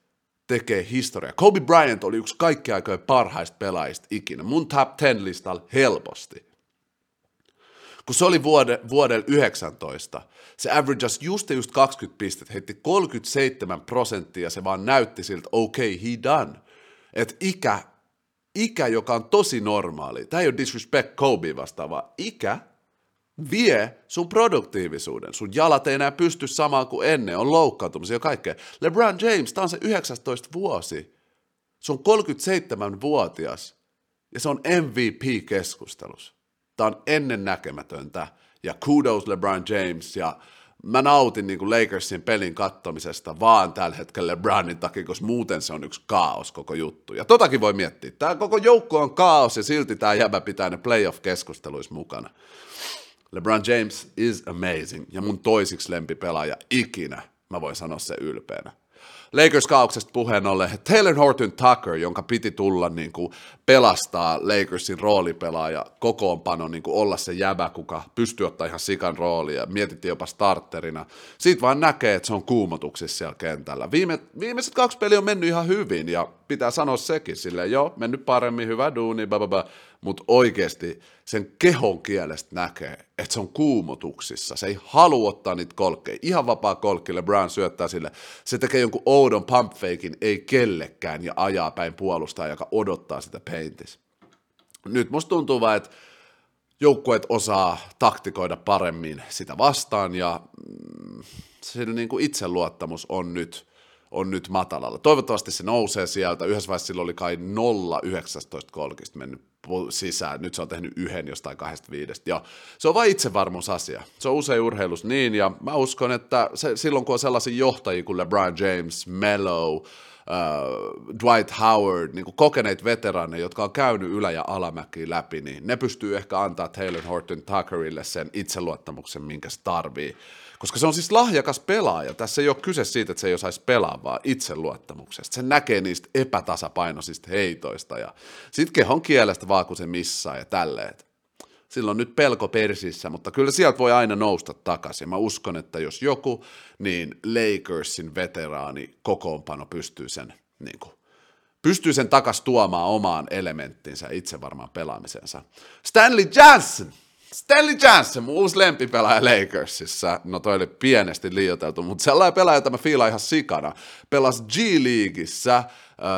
tekee historiaa. Kobe Bryant oli yksi kaikkien aikojen parhaista pelaajista ikinä. Mun top 10 listalla helposti. Kun se oli vuode, vuodella 19, se averages just just 20 pistettä, heitti 37 prosenttia ja se vaan näytti siltä, okei, okay, he done. Että ikä, ikä, joka on tosi normaali, tämä ei ole disrespect Kobe vastaava, ikä vie sun produktiivisuuden. Sun jalat ei enää pysty samaan kuin ennen, on loukkaantumisia ja kaikkea. LeBron James, tämä on se 19 vuosi. Se on 37-vuotias ja se on MVP-keskustelus. Tämä on ennennäkemätöntä ja kudos LeBron James ja mä nautin niin kuin Lakersin pelin kattomisesta vaan tällä hetkellä LeBronin takia, koska muuten se on yksi kaos koko juttu. Ja totakin voi miettiä. Tämä koko joukko on kaos ja silti tämä jäbä pitää ne playoff-keskusteluissa mukana. LeBron James is amazing ja mun toisiksi lempipelaaja ikinä, mä voin sanoa se ylpeänä. Lakers-kauksesta puheen ollen Taylor Horton Tucker, jonka piti tulla niin kuin, pelastaa Lakersin roolipelaaja kokoonpano, niin kuin, olla se jäbä, kuka pystyy ottaa ihan sikan roolia, mietittiin jopa starterina. Siitä vaan näkee, että se on kuumotuksissa siellä kentällä. Viime, viimeiset kaksi peliä on mennyt ihan hyvin, ja pitää sanoa sekin silleen, joo, mennyt paremmin, hyvä duuni, bababa mutta oikeasti sen kehon kielestä näkee, että se on kuumotuksissa. Se ei halua ottaa niitä kolkkeja. Ihan vapaa kolkki, LeBron syöttää sille. Se tekee jonkun oudon pump fakein, ei kellekään, ja ajaa päin puolustaa, joka odottaa sitä paintis. Nyt musta tuntuu vaan, että joukkueet osaa taktikoida paremmin sitä vastaan, ja mm, sillä niin kuin itseluottamus on nyt on nyt matalalla. Toivottavasti se nousee sieltä. Yhdessä vaiheessa sillä oli kai 0 19 kolkista mennyt sisään. Nyt se on tehnyt yhden jostain kahdesta viidestä. Ja se on vain itsevarmuusasia. Se on usein urheilus niin, ja mä uskon, että se, silloin kun on sellaisia johtajia kuin LeBron James, Melo, uh, Dwight Howard, niin kokeneet veteraaneja, jotka on käynyt ylä- ja alamäkiä läpi, niin ne pystyy ehkä antaa Taylor Horton Tuckerille sen itseluottamuksen, minkä se tarvii koska se on siis lahjakas pelaaja. Tässä ei ole kyse siitä, että se ei osaisi pelaa, vaan itseluottamuksesta. Se näkee niistä epätasapainoisista heitoista ja sitten kehon kielestä vaan, kun se missaa ja tälleen. Silloin nyt pelko persissä, mutta kyllä sieltä voi aina nousta takaisin. Mä uskon, että jos joku, niin Lakersin veteraani kokoonpano pystyy sen, niin kuin, pystyy sen takas tuomaan omaan elementtinsä, itse varmaan pelaamisensa. Stanley Johnson! Stanley mun uusi lempipelaaja Lakersissa, no toi oli pienesti liioiteltu, mutta sellainen pelaaja, jota mä fiilaan ihan sikana, pelasi G-Leagueissä, äh,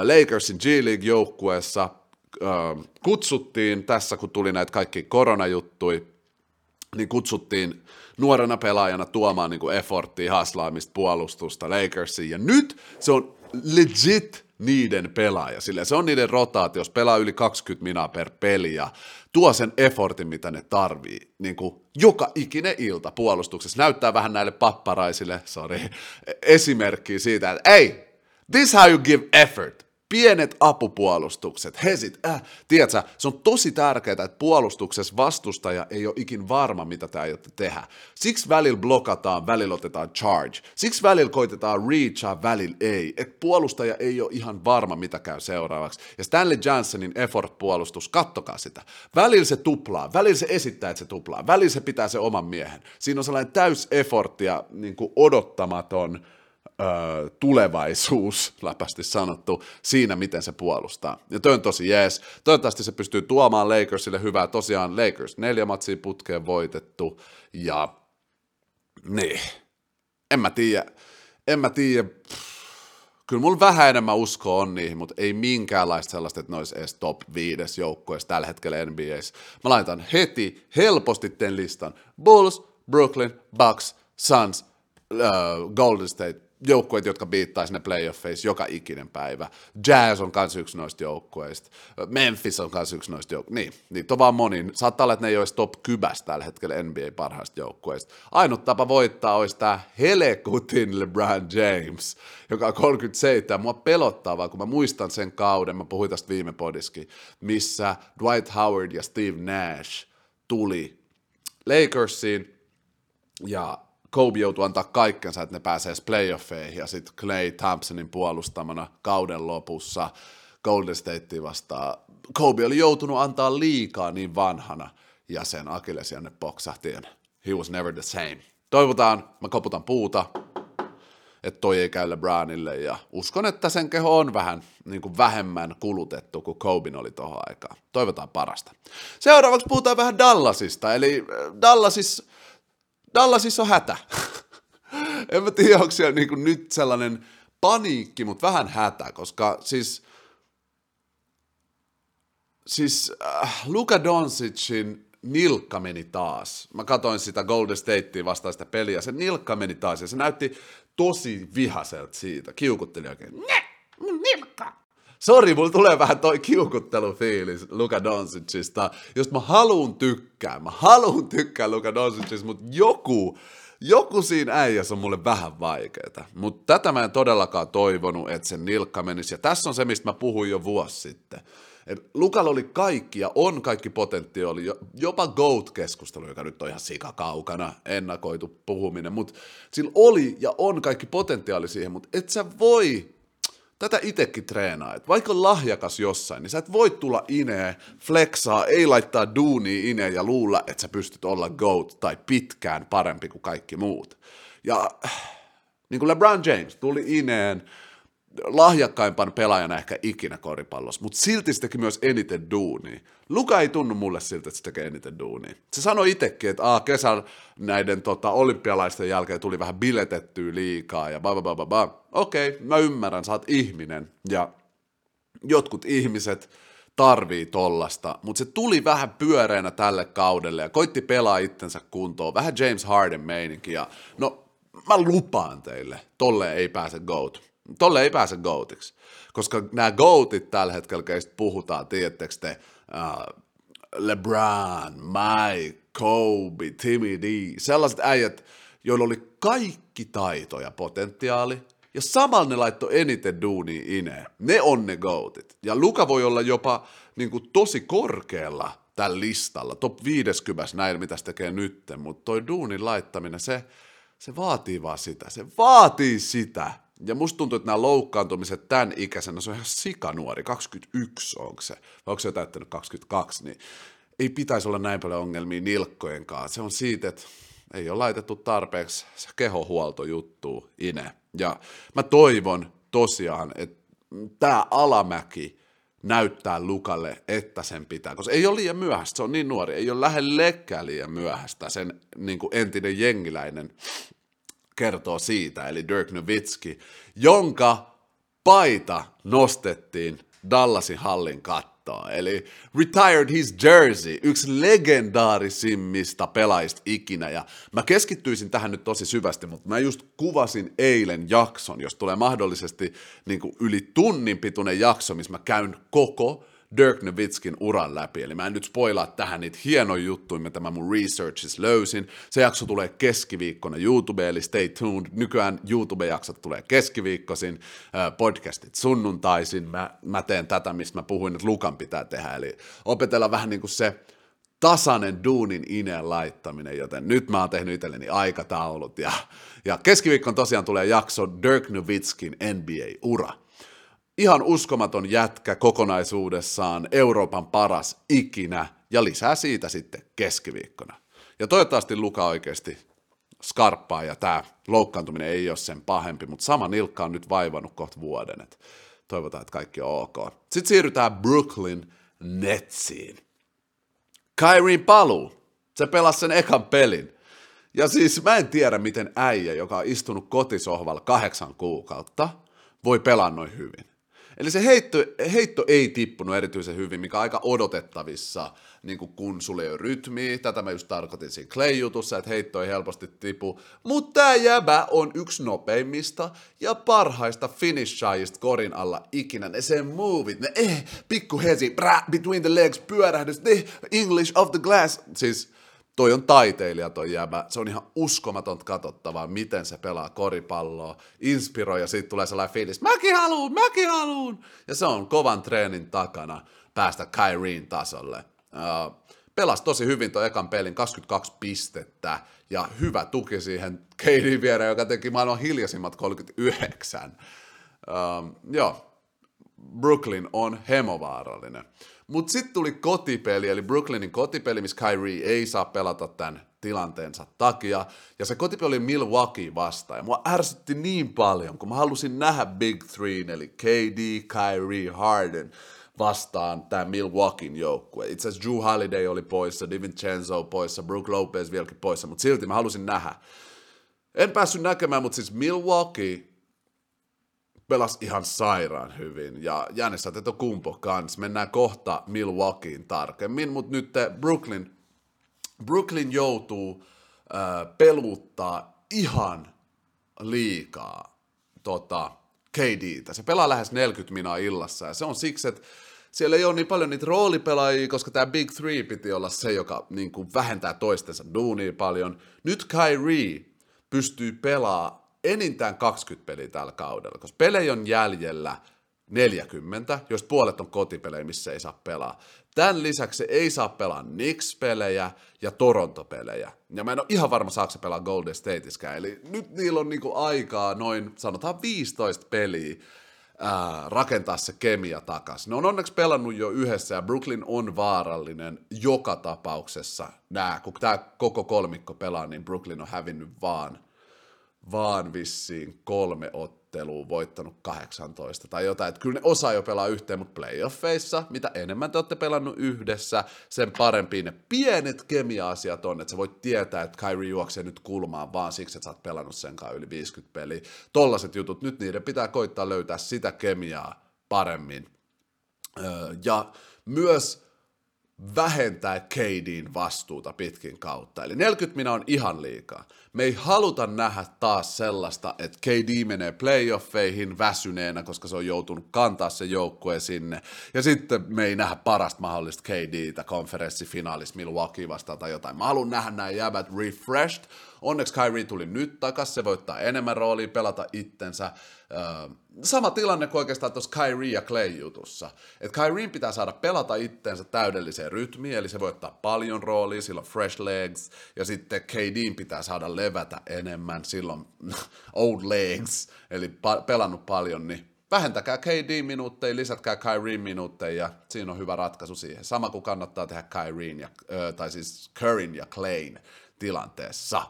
Lakersin G-League-joukkueessa, äh, kutsuttiin tässä, kun tuli näitä kaikki koronajuttui, niin kutsuttiin nuorena pelaajana tuomaan niin kuin efforttia, haslaamista, puolustusta Lakersiin, ja nyt se on legit niiden pelaaja. Sille se on niiden rotaatio, jos pelaa yli 20 minaa per peli ja tuo sen effortin, mitä ne tarvii, niin kuin joka ikinen ilta puolustuksessa. Näyttää vähän näille papparaisille, sorry, esimerkkiä siitä, että ei, this how you give effort pienet apupuolustukset, hesit, äh, tiedätkö, se on tosi tärkeää, että puolustuksessa vastustaja ei ole ikin varma, mitä te aiotte tehdä. Siksi välillä blokataan, välillä otetaan charge. Siksi välillä koitetaan reachaa, välillä ei. että puolustaja ei ole ihan varma, mitä käy seuraavaksi. Ja Stanley Johnsonin effort-puolustus, kattokaa sitä. Välillä se tuplaa, välillä se esittää, että se tuplaa, välillä se pitää se oman miehen. Siinä on sellainen täys effort ja niin kuin odottamaton, tulevaisuus, läpästi sanottu, siinä, miten se puolustaa. Ja toi on tosi jees. Toivottavasti se pystyy tuomaan Lakersille hyvää. Tosiaan Lakers neljä matsia putkeen voitettu, ja niin, en mä tiedä, en mä tiedä, kyllä mulla vähän enemmän uskoa on niihin, mutta ei minkäänlaista sellaista, että ne olisi edes top 5 joukkoissa tällä hetkellä NBAs. Mä laitan heti helposti ten listan. Bulls, Brooklyn, Bucks, Suns, uh, Golden State, joukkueet, jotka biittaisi ne playoffeissa joka ikinen päivä. Jazz on kanssa yksi noista joukkueista. Memphis on kanssa yksi noista joukkueista. Niin, niitä on vaan moni. Saattaa olla, että ne ei olisi top kybästä tällä hetkellä NBA parhaista joukkueista. Ainut tapa voittaa olisi tämä helekutin LeBron James, joka on 37. Mua pelottaa vaan, kun mä muistan sen kauden, mä puhuin tästä viime podiskin, missä Dwight Howard ja Steve Nash tuli Lakersiin ja Kobe joutui antaa kaikkensa, että ne pääsee playoffeihin ja sitten Clay Thompsonin puolustamana kauden lopussa Golden State vastaan. Kobe oli joutunut antaa liikaa niin vanhana ja sen akillesianne poksahti he was never the same. Toivotaan, mä koputan puuta, että toi ei käy LeBronille ja uskon, että sen keho on vähän niin kuin vähemmän kulutettu kuin Kobe oli tuohon aikaan. Toivotaan parasta. Seuraavaksi puhutaan vähän Dallasista, eli äh, Dallasis, Dallasissa on hätä. en mä tiedä, onko siellä niin kuin nyt sellainen paniikki, mutta vähän hätä, koska siis, siis äh, Luka Doncicin nilkka meni taas. Mä katsoin sitä Golden Statea vastaista peliä, se nilkka meni taas ja se näytti tosi vihaselta siitä. Kiukutteli oikein. Ne, mun nilkka. Sori, mulla tulee vähän toi kiukuttelufiilis Luka Doncicista, jos mä haluun tykkää, mä haluun tykkää Luka Doncicista, mutta joku, joku siinä äijässä on mulle vähän vaikeeta. Mutta tätä mä en todellakaan toivonut, että sen nilkka menisi. Ja tässä on se, mistä mä puhuin jo vuosi sitten. Et Lukalla oli kaikki ja on kaikki potentiaali, jopa GOAT-keskustelu, joka nyt on ihan sikakaukana ennakoitu puhuminen, mutta sillä oli ja on kaikki potentiaali siihen, mutta et sä voi tätä itekin treenaa, että vaikka on lahjakas jossain, niin sä et voi tulla ineen, flexaa, ei laittaa duuni ineen ja luulla, että sä pystyt olla GOAT tai pitkään parempi kuin kaikki muut. Ja niin kuin LeBron James tuli ineen, lahjakkaimpana pelaajana ehkä ikinä koripallossa, mutta silti se teki myös eniten duunia. Luka ei tunnu mulle siltä, että se tekee eniten duunia. Se sanoi itsekin, että Aa, kesän näiden tota, olympialaisten jälkeen tuli vähän biletettyä liikaa ja ba ba ba ba. Okei, mä ymmärrän, sä oot ihminen ja jotkut ihmiset tarvii tollasta, mutta se tuli vähän pyöreänä tälle kaudelle ja koitti pelaa itsensä kuntoon, vähän James Harden meininki ja no mä lupaan teille, tolle ei pääse GOAT tolle ei pääse goatiksi. Koska nämä goatit tällä hetkellä, keistä puhutaan, tiedättekö te, uh, LeBron, Mike, Kobe, Timmy D, sellaiset äijät, joilla oli kaikki taito ja potentiaali, ja samalla ne laittoi eniten duuni ineen. Ne on ne goatit. Ja Luka voi olla jopa niin kuin, tosi korkealla tällä listalla, top 50 näillä, mitä se tekee nytten, mutta toi duunin laittaminen, se, se vaatii vaan sitä. Se vaatii sitä. Ja musta tuntuu, että nämä loukkaantumiset tämän ikäisenä, se on ihan sikanuori, 21 onko se, vai onko se täyttänyt 22, niin ei pitäisi olla näin paljon ongelmia nilkkojen kanssa. Se on siitä, että ei ole laitettu tarpeeksi se kehohuoltojuttu ine. Ja mä toivon tosiaan, että tämä alamäki näyttää Lukalle, että sen pitää, koska ei ole liian myöhäistä, se on niin nuori, ei ole lähellekään liian myöhäistä sen niin kuin entinen jengiläinen kertoo siitä, eli Dirk Nowitzki, jonka paita nostettiin Dallasin hallin kattoa. Eli retired his jersey, yksi legendaarisimmista pelaajista ikinä. Ja mä keskittyisin tähän nyt tosi syvästi, mutta mä just kuvasin eilen jakson, jos tulee mahdollisesti niin kuin yli tunnin pituinen jakso, missä mä käyn koko Dirk Nowitzkin uran läpi. Eli mä en nyt spoilaa tähän niitä hienoja juttuja, mitä mä mun researchis löysin. Se jakso tulee keskiviikkona YouTube, eli stay tuned. Nykyään YouTube-jaksot tulee keskiviikkoisin, podcastit sunnuntaisin. Mä, mä teen tätä, mistä mä puhuin, että Lukan pitää tehdä. Eli opetella vähän niin kuin se tasainen duunin ineen laittaminen, joten nyt mä oon tehnyt itselleni aikataulut. Ja, ja keskiviikkon tosiaan tulee jakso Dirk Nowitzkin NBA-ura ihan uskomaton jätkä kokonaisuudessaan, Euroopan paras ikinä, ja lisää siitä sitten keskiviikkona. Ja toivottavasti Luka oikeasti skarppaa, ja tämä loukkaantuminen ei ole sen pahempi, mutta sama nilkka on nyt vaivannut kohta vuoden, että toivotaan, että kaikki on ok. Sitten siirrytään Brooklyn Netsiin. Kyrien paluu, se pelasi sen ekan pelin. Ja siis mä en tiedä, miten äijä, joka on istunut kotisohvalla kahdeksan kuukautta, voi pelaa noin hyvin. Eli se heitto, heitto ei tippunut erityisen hyvin, mikä on aika odotettavissa, niin kuin kun sulle ei ole rytmiä. Tätä mä just tarkoitin siinä Clay-jutussa, että heitto ei helposti tipu. Mutta tämä jäbä on yksi nopeimmista ja parhaista finishaajista korin alla ikinä. Ne sen movit, ne eh, pikku hesi, brä, between the legs, pyörähdys, eh, English of the glass. Siis toi on taiteilija toi jäbä. Se on ihan uskomatonta katsottavaa, miten se pelaa koripalloa, inspiroi ja siitä tulee sellainen fiilis, mäkin haluun, mäkin haluun. Ja se on kovan treenin takana päästä Kyrien tasolle. Pelasi tosi hyvin tuon ekan pelin, 22 pistettä ja hyvä tuki siihen KD viereen, joka teki maailman hiljaisimmat 39. Uh, joo, Brooklyn on hemovaarallinen. Mutta sitten tuli kotipeli, eli Brooklynin kotipeli, missä Kyrie ei saa pelata tämän tilanteensa takia. Ja se kotipeli oli Milwaukee vastaan. Ja mua ärsytti niin paljon, kun mä halusin nähdä Big Three, eli KD, Kyrie, Harden vastaan tämä Milwaukeein joukkue. Itse asiassa Drew Holiday oli poissa, DiVincenzo poissa, Brook Lopez vieläkin poissa, mutta silti mä halusin nähdä. En päässyt näkemään, mutta siis Milwaukee pelasi ihan sairaan hyvin. Ja Jänis kumpo kans. Mennään kohta Milwaukeein tarkemmin, mutta nyt Brooklyn, Brooklyn joutuu äh, peluttaa ihan liikaa tota, KDtä. Se pelaa lähes 40 minaa illassa ja se on siksi, että siellä ei ole niin paljon niitä roolipelaajia, koska tämä Big Three piti olla se, joka niin kuin vähentää toistensa duunia paljon. Nyt Kyrie pystyy pelaamaan enintään 20 peliä tällä kaudella, koska pelejä on jäljellä 40, jos puolet on kotipelejä, missä ei saa pelaa. Tämän lisäksi ei saa pelaa Knicks-pelejä ja Toronto-pelejä. Ja mä en ole ihan varma, saako se pelaa Golden Stateiskään. Eli nyt niillä on niinku aikaa noin, sanotaan 15 peliä ää, rakentaa se kemia takaisin. Ne on onneksi pelannut jo yhdessä ja Brooklyn on vaarallinen joka tapauksessa. Nää, kun tämä koko kolmikko pelaa, niin Brooklyn on hävinnyt vaan – vaan vissiin kolme ottelua, voittanut 18 tai jotain. Että kyllä ne osaa jo pelaa yhteen, mutta playoffeissa, mitä enemmän te olette pelannut yhdessä, sen parempi ne pienet kemia-asiat on, että sä voit tietää, että Kyrie juoksee nyt kulmaan vaan siksi, että sä oot pelannut sen kanssa yli 50 peliä. Tollaset jutut, nyt niiden pitää koittaa löytää sitä kemiaa paremmin. ja myös vähentää KDin vastuuta pitkin kautta. Eli 40 minä on ihan liikaa. Me ei haluta nähdä taas sellaista, että KD menee playoffeihin väsyneenä, koska se on joutunut kantaa se joukkue sinne. Ja sitten me ei nähdä parasta mahdollista KDtä konferenssifinaalissa Milwaukee vastaan tai jotain. Mä haluan nähdä nämä jäbät refreshed. Onneksi Kyrie tuli nyt takas, se voittaa enemmän roolia, pelata itsensä sama tilanne kuin oikeastaan tuossa Kyrie ja Clay jutussa. Että Kyrie pitää saada pelata itteensä täydelliseen rytmiin, eli se voi ottaa paljon roolia, silloin fresh legs, ja sitten KD pitää saada levätä enemmän, silloin old legs, eli pa- pelannut paljon, niin vähentäkää KD-minuutteja, lisätkää Kyrie-minuutteja, ja siinä on hyvä ratkaisu siihen. Sama kuin kannattaa tehdä Kyrien ja, tai siis Curryn ja Clayn tilanteessa.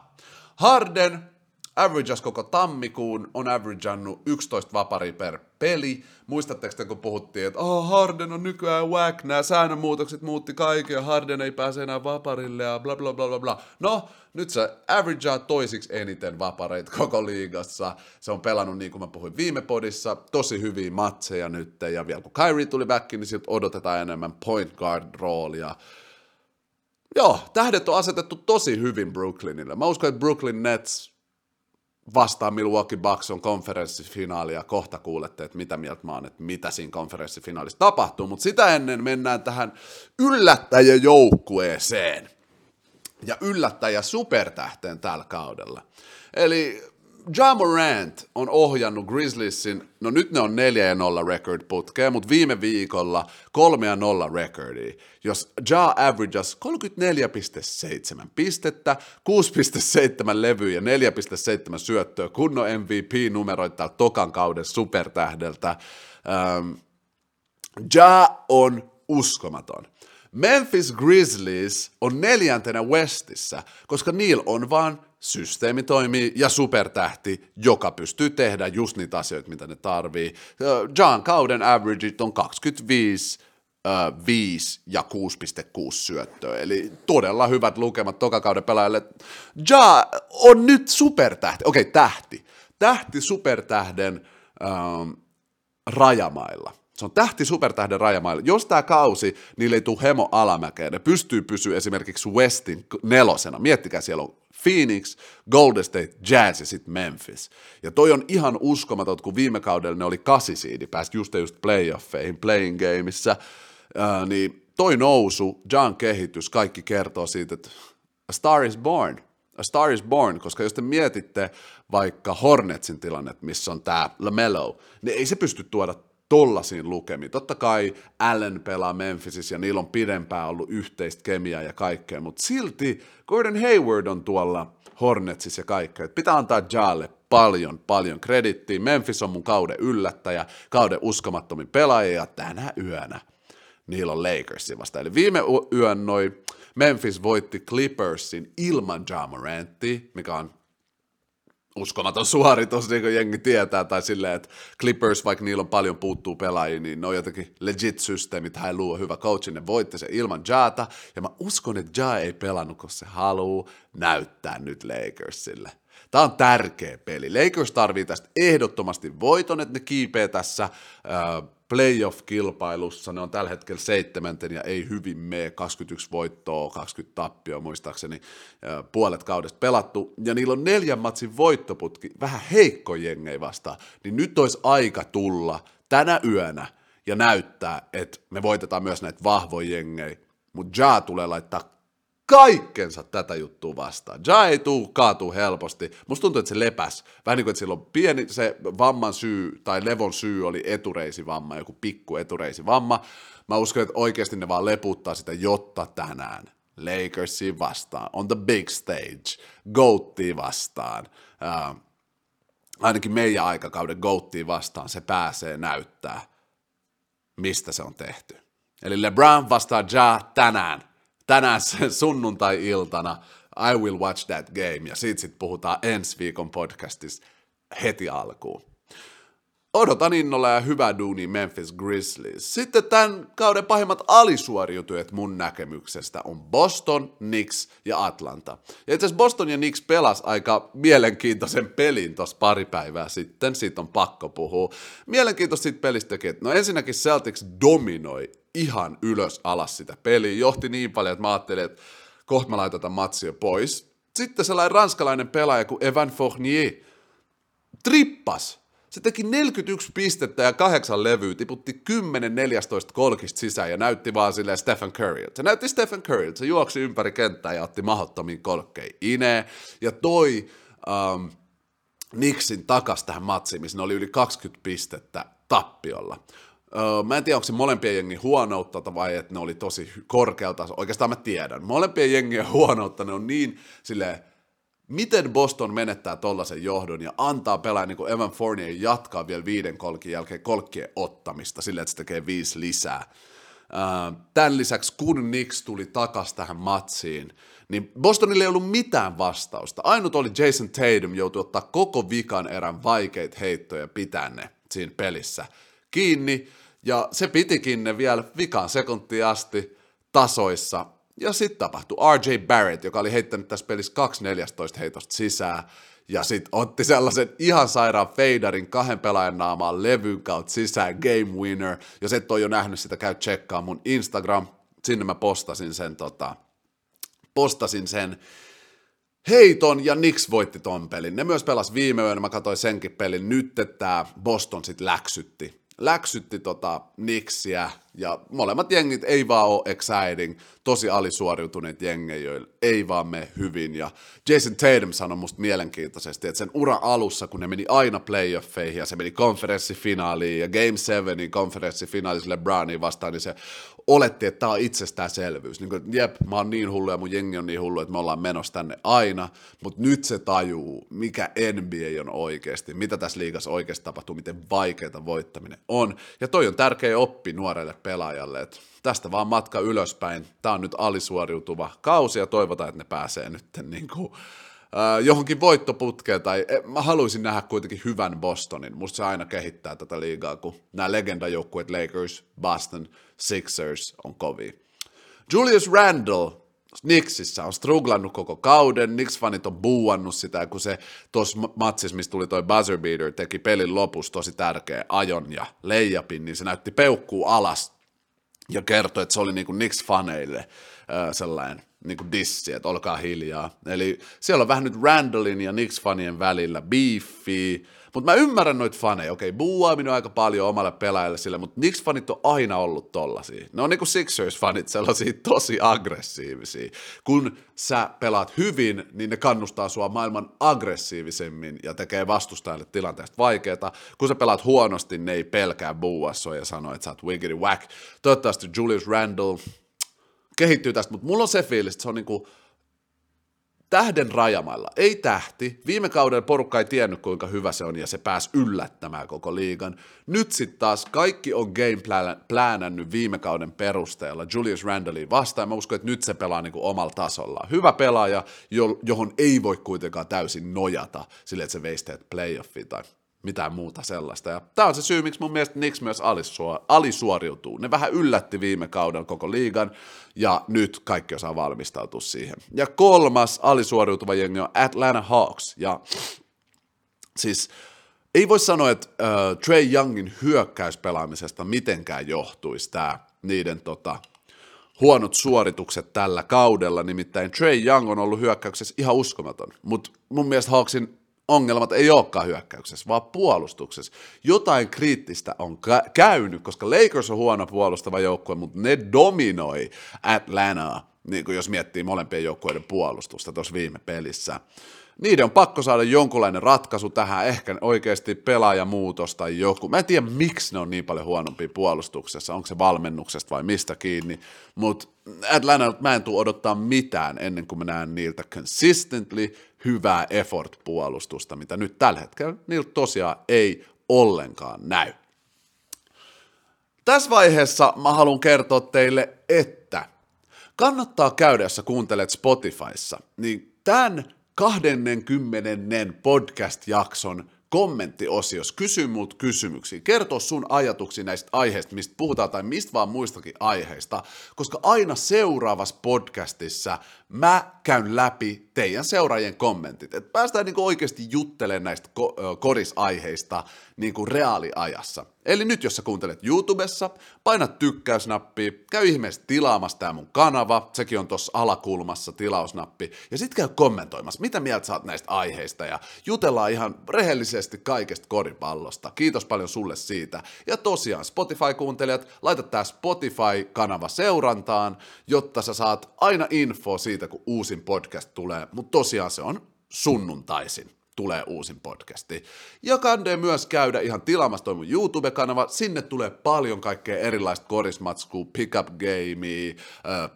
Harden averageas koko tammikuun, on averageannut 11 vapari per peli. Muistatteko te, kun puhuttiin, että oh, Harden on nykyään whack, nämä säännönmuutokset muutti kaiken, Harden ei pääse enää vaparille, ja bla bla bla bla bla. No, nyt se averagea toisiksi eniten vapareit koko liigassa. Se on pelannut, niin kuin mä puhuin viime podissa, tosi hyviä matseja nyt, ja vielä kun Kyrie tuli back, niin siltä odotetaan enemmän point guard roolia. Joo, tähdet on asetettu tosi hyvin Brooklynille. Mä uskon, että Brooklyn Nets vastaan Milwaukee Bucks on konferenssifinaali ja kohta kuulette, että mitä mieltä mä oon, että mitä siinä konferenssifinaalissa tapahtuu, mutta sitä ennen mennään tähän yllättäjäjoukkueeseen ja yllättäjä supertähteen tällä kaudella. Eli Ja Morant on ohjannut Grizzliesin, no nyt ne on 4 ja 0 record putkea, mutta viime viikolla 3 ja 0 recordia. Jos Ja averages 34,7 pistettä, 6,7 levyä ja 4,7 syöttöä, kunnon MVP-numeroita tokan kauden supertähdeltä. Ähm, ja on uskomaton. Memphis Grizzlies on neljäntenä Westissä, koska niillä on vaan systeemi toimii ja supertähti, joka pystyy tehdä just niitä asioita, mitä ne tarvii. John kauden average on 25, 5 ja 6,6 syöttöä, eli todella hyvät lukemat tokakauden pelaajalle. Ja on nyt supertähti, okei okay, tähti, tähti supertähden ähm, rajamailla. Se on tähti supertähden rajamailla. Jos tämä kausi, niille ei tule hemo alamäkeen, ne pystyy pysyä esimerkiksi Westin nelosena. Miettikää, siellä on Phoenix, Golden State, Jazz ja sitten Memphis. Ja toi on ihan uskomaton, kun viime kaudella ne oli kasisiidi, pääsi just just playoffeihin, playing gameissa, ää, niin toi nousu, John kehitys, kaikki kertoo siitä, että a star is born. A Star is Born, koska jos te mietitte vaikka Hornetsin tilanne, missä on tämä LaMelo, niin ei se pysty tuoda tollasiin lukemiin. Totta kai Allen pelaa Memphisissä ja niillä on pidempään ollut yhteistä kemiaa ja kaikkea, mutta silti Gordon Hayward on tuolla Hornetsissa ja kaikkea. Et pitää antaa Jaalle paljon, paljon kredittiä. Memphis on mun kauden yllättäjä, kauden uskomattomin pelaaja ja tänä yönä niillä on Lakersin vasta. Eli viime yön noi Memphis voitti Clippersin ilman Ja mikä on uskomaton suoritus, niin kuin jengi tietää, tai silleen, että Clippers, vaikka niillä on paljon puuttuu pelaajia, niin ne on jotenkin legit systeemit, hän luo hyvä coach, ne voitti se ilman Jaata, ja mä uskon, että Ja ei pelannut, koska se haluaa näyttää nyt Lakersille. Tämä on tärkeä peli. Lakers tarvii tästä ehdottomasti voiton, että ne kiipee tässä playoff-kilpailussa. Ne on tällä hetkellä seitsemänten ja ei hyvin mene. 21 voittoa, 20 tappioa muistaakseni puolet kaudesta pelattu. Ja niillä on neljän matsin voittoputki, vähän heikko jengei vastaan. Niin nyt olisi aika tulla tänä yönä ja näyttää, että me voitetaan myös näitä vahvoja jengejä. Mutta Ja tulee laittaa kaikkensa tätä juttua vastaan. Ja ei tuu kaatuu helposti. Musta tuntuu, että se lepäs. Vähän niin kuin, että sillä on pieni, se vamman syy, tai levon syy oli etureisivamma, joku pikku etureisivamma. Mä uskon, että oikeasti ne vaan leputtaa sitä, jotta tänään Lakersi vastaan, on the big stage, Goattia vastaan, uh, ainakin meidän aikakauden Goattia vastaan, se pääsee näyttää, mistä se on tehty. Eli LeBron vastaa Ja tänään tänään sunnuntai-iltana I will watch that game, ja siitä sitten puhutaan ensi viikon podcastissa heti alkuun. Odotan innolla ja hyvä duuni Memphis Grizzlies. Sitten tämän kauden pahimmat alisuoriutujat mun näkemyksestä on Boston, Knicks ja Atlanta. Ja itse Boston ja Knicks pelas aika mielenkiintoisen pelin tuossa pari päivää sitten, siitä on pakko puhua. Mielenkiintoista siitä pelistä että no ensinnäkin Celtics dominoi ihan ylös alas sitä peliä, johti niin paljon, että mä ajattelin, että kohta mä laitan tämän matsia pois. Sitten sellainen ranskalainen pelaaja kuin Evan Fournier trippas se teki 41 pistettä ja kahdeksan levyä, tiputti 10, 14 kolkista sisään ja näytti vaan silleen Stephen Curryltä. Se näytti Stephen Curryltä, se juoksi ympäri kenttää ja otti mahottomiin kolkkeihin ineen ja toi um, Nixin takas tähän matsiin, missä ne oli yli 20 pistettä tappiolla. Uh, mä en tiedä, onko se molempien jengin huonoutta vai että ne oli tosi korkealta. Oikeastaan mä tiedän. Molempien jengien huonoutta, ne on niin silleen miten Boston menettää tollaisen johdon ja antaa pelaa niin kuin Evan Fournier jatkaa vielä viiden kolkin jälkeen kolkkien ottamista sillä, että se tekee viisi lisää. Tämän lisäksi, kun Knicks tuli takas tähän matsiin, niin Bostonille ei ollut mitään vastausta. Ainut oli Jason Tatum joutui ottaa koko vikan erän vaikeita heittoja pitää ne siinä pelissä kiinni, ja se pitikin ne vielä vikan sekuntiin asti tasoissa, ja sitten tapahtui RJ Barrett, joka oli heittänyt tässä pelissä 2-14 heitosta sisään, ja sitten otti sellaisen ihan sairaan feidarin kahden pelaajan naamaan levyn kautta sisään, game winner. Jos et ole jo nähnyt sitä, käy tsekkaa mun Instagram, sinne mä postasin sen, tota, postasin sen heiton ja Nix voitti ton pelin. Ne myös pelas viime yönä, mä katsoin senkin pelin. Nyt tämä Boston sitten läksytti. Läksytti tota Nixiä ja molemmat jengit ei vaan ole exciting, tosi alisuoriutuneet jengejä, joilla ei vaan mene hyvin. Ja Jason Tatum sanoi musta mielenkiintoisesti, että sen ura alussa, kun ne meni aina playoffeihin ja se meni konferenssifinaaliin ja Game 7 konferenssifinaalissa LeBroniin vastaan, niin se oletti, että tämä on itsestäänselvyys. Niin kuin, jep, mä oon niin hullu ja mun jengi on niin hullu, että me ollaan menossa tänne aina, mutta nyt se tajuu, mikä NBA on oikeasti, mitä tässä liigassa oikeasti tapahtuu, miten vaikeaa voittaminen on. Ja toi on tärkeä oppi nuorelle pelaajalle, että tästä vaan matka ylöspäin. Tämä on nyt alisuoriutuva kausi ja toivotaan, että ne pääsee nyt niin kuin, äh, johonkin voittoputkeen, tai eh, mä haluaisin nähdä kuitenkin hyvän Bostonin. Musta se aina kehittää tätä liigaa, kun nämä legendajoukkueet Lakers, Boston, Sixers on kovia. Julius Randle Knicksissä on struglannut koko kauden, Knicks-fanit on buuannut sitä, kun se tuossa matsissa, mistä tuli toi buzzer beater, teki pelin lopussa tosi tärkeä ajon ja leijapin, niin se näytti peukkuu alas ja kertoi, että se oli niinku Knicks-faneille sellainen niinku dissi, että olkaa hiljaa. Eli siellä on vähän nyt Randallin ja Knicks-fanien välillä beefiä, mutta mä ymmärrän noita faneja, okei, buuaaminen on aika paljon omalle pelaajalle sille, mutta Knicks-fanit on aina ollut tollasia. Ne on niinku Sixers-fanit sellaisia tosi aggressiivisia. Kun sä pelaat hyvin, niin ne kannustaa sua maailman aggressiivisemmin ja tekee vastustajalle tilanteesta vaikeaa. Kun sä pelaat huonosti, ne ei pelkää buuassa ja sano, että sä oot wiggity whack. Toivottavasti Julius Randle kehittyy tästä, mutta mulla on se fiilis, että se on niinku tähden rajamailla, ei tähti. Viime kaudella porukka ei tiennyt, kuinka hyvä se on, ja se pääsi yllättämään koko liigan. Nyt sitten taas kaikki on game planannut viime kauden perusteella Julius Randallin vastaan. Mä uskon, että nyt se pelaa niin kuin omalla tasolla. Hyvä pelaaja, johon ei voi kuitenkaan täysin nojata sille, että se veisi teet playoffiin tai mitään muuta sellaista. Ja tämä on se syy, miksi mun mielestä Knicks myös alisuoriutuu. Ne vähän yllätti viime kauden koko liigan, ja nyt kaikki osaa valmistautua siihen. Ja kolmas alisuoriutuva jengi on Atlanta Hawks, ja siis ei voi sanoa, että uh, Trey Youngin hyökkäyspelaamisesta mitenkään johtuisi tämä niiden tota, huonot suoritukset tällä kaudella, nimittäin Trey Young on ollut hyökkäyksessä ihan uskomaton, mutta mun mielestä Hawksin ongelmat ei olekaan hyökkäyksessä, vaan puolustuksessa. Jotain kriittistä on kä- käynyt, koska Lakers on huono puolustava joukkue, mutta ne dominoi Atlantaa, niin kuin jos miettii molempien joukkueiden puolustusta tuossa viime pelissä niiden on pakko saada jonkunlainen ratkaisu tähän, ehkä oikeasti pelaajamuutos tai joku. Mä en tiedä, miksi ne on niin paljon huonompia puolustuksessa, onko se valmennuksesta vai mistä kiinni, mutta Atlanta mä en tule odottaa mitään ennen kuin mä näen niiltä consistently hyvää effort-puolustusta, mitä nyt tällä hetkellä niiltä tosiaan ei ollenkaan näy. Tässä vaiheessa mä haluan kertoa teille, että kannattaa käydä, jos kuuntelet Spotifyssa, niin tämän 20. podcast-jakson kommenttiosiossa. Kysy mut kysymyksiä. Kerto sun ajatuksia näistä aiheista, mistä puhutaan tai mistä vaan muistakin aiheista, koska aina seuraavassa podcastissa mä käyn läpi teidän seuraajien kommentit. Että päästään niinku oikeasti juttelemaan näistä ko- korisaiheista niinku reaaliajassa. Eli nyt jos sä kuuntelet YouTubessa, paina tykkäysnappia, käy ihmeessä tilaamassa tää mun kanava, sekin on tuossa alakulmassa tilausnappi, ja sit käy kommentoimassa, mitä mieltä sä oot näistä aiheista, ja jutellaan ihan rehellisesti kaikesta koripallosta. Kiitos paljon sulle siitä. Ja tosiaan, Spotify-kuuntelijat, laita tää Spotify-kanava seurantaan, jotta sä saat aina info siitä, kun uusin podcast tulee, mutta tosiaan se on sunnuntaisin tulee uusin podcasti. Ja kandee myös käydä ihan tilaamassa toi mun YouTube-kanava. Sinne tulee paljon kaikkea erilaista korismatskua, pickup gamea,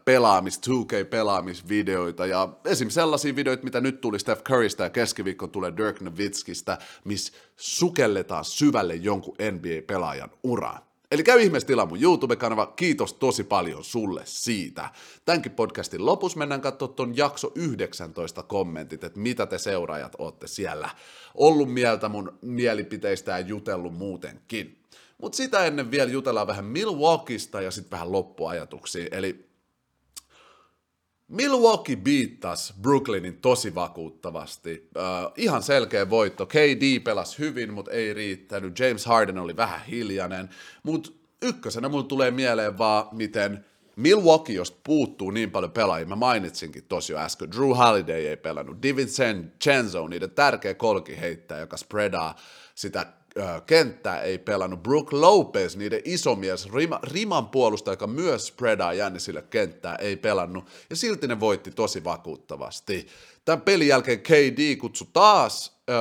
pelaamis, 2K-pelaamisvideoita ja esim. sellaisia videoita, mitä nyt tuli Steph Currystä ja keskiviikko tulee Dirk Nowitzkista, missä sukelletaan syvälle jonkun NBA-pelaajan uraan. Eli käy ihmeessä tilaa mun YouTube-kanava, kiitos tosi paljon sulle siitä. Tämänkin podcastin lopussa mennään katsoa ton jakso 19 kommentit, että mitä te seuraajat ootte siellä ollut mieltä mun mielipiteistä ja jutellut muutenkin. Mutta sitä ennen vielä jutellaan vähän Milwaukeeista ja sitten vähän loppuajatuksia. Eli Milwaukee biittas Brooklynin tosi vakuuttavasti. Uh, ihan selkeä voitto. KD pelasi hyvin, mutta ei riittänyt. James Harden oli vähän hiljainen. Mutta ykkösenä mulle tulee mieleen vaan, miten Milwaukee, jos puuttuu niin paljon pelaajia, mä mainitsinkin tosi jo äsken, Drew Holiday ei pelannut, Chenzo, niiden tärkeä kolki heittää, joka spreadaa sitä kenttää ei pelannut. Brook Lopez, niiden isomies, rima, riman puolustaja, joka myös spreadaa Jännisille kenttää, ei pelannut. Ja silti ne voitti tosi vakuuttavasti. Tämän pelin jälkeen KD kutsui taas, äh,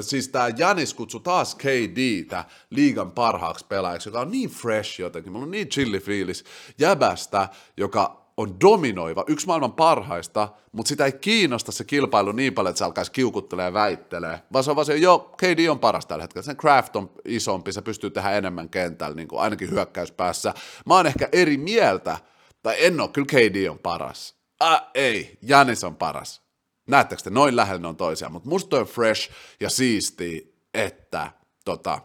siis tämä Janis kutsui taas KDtä liigan parhaaksi pelaajaksi, joka on niin fresh jotenkin. Mulla on niin chilli fiilis jäbästä, joka on dominoiva, yksi maailman parhaista, mutta sitä ei kiinnosta se kilpailu niin paljon, että se alkaisi kiukuttelemaan ja väittelee, vaan se on vaan se, joo, KD on paras tällä hetkellä, sen craft on isompi, se pystyy tehdä enemmän kentällä, niin kuin ainakin hyökkäyspäässä. Mä oon ehkä eri mieltä, tai en ole, kyllä KD on paras. Ah, ei, Janis on paras. Näettekö te, noin lähellä ne on toisiaan, mutta musta on fresh ja siisti, että tota,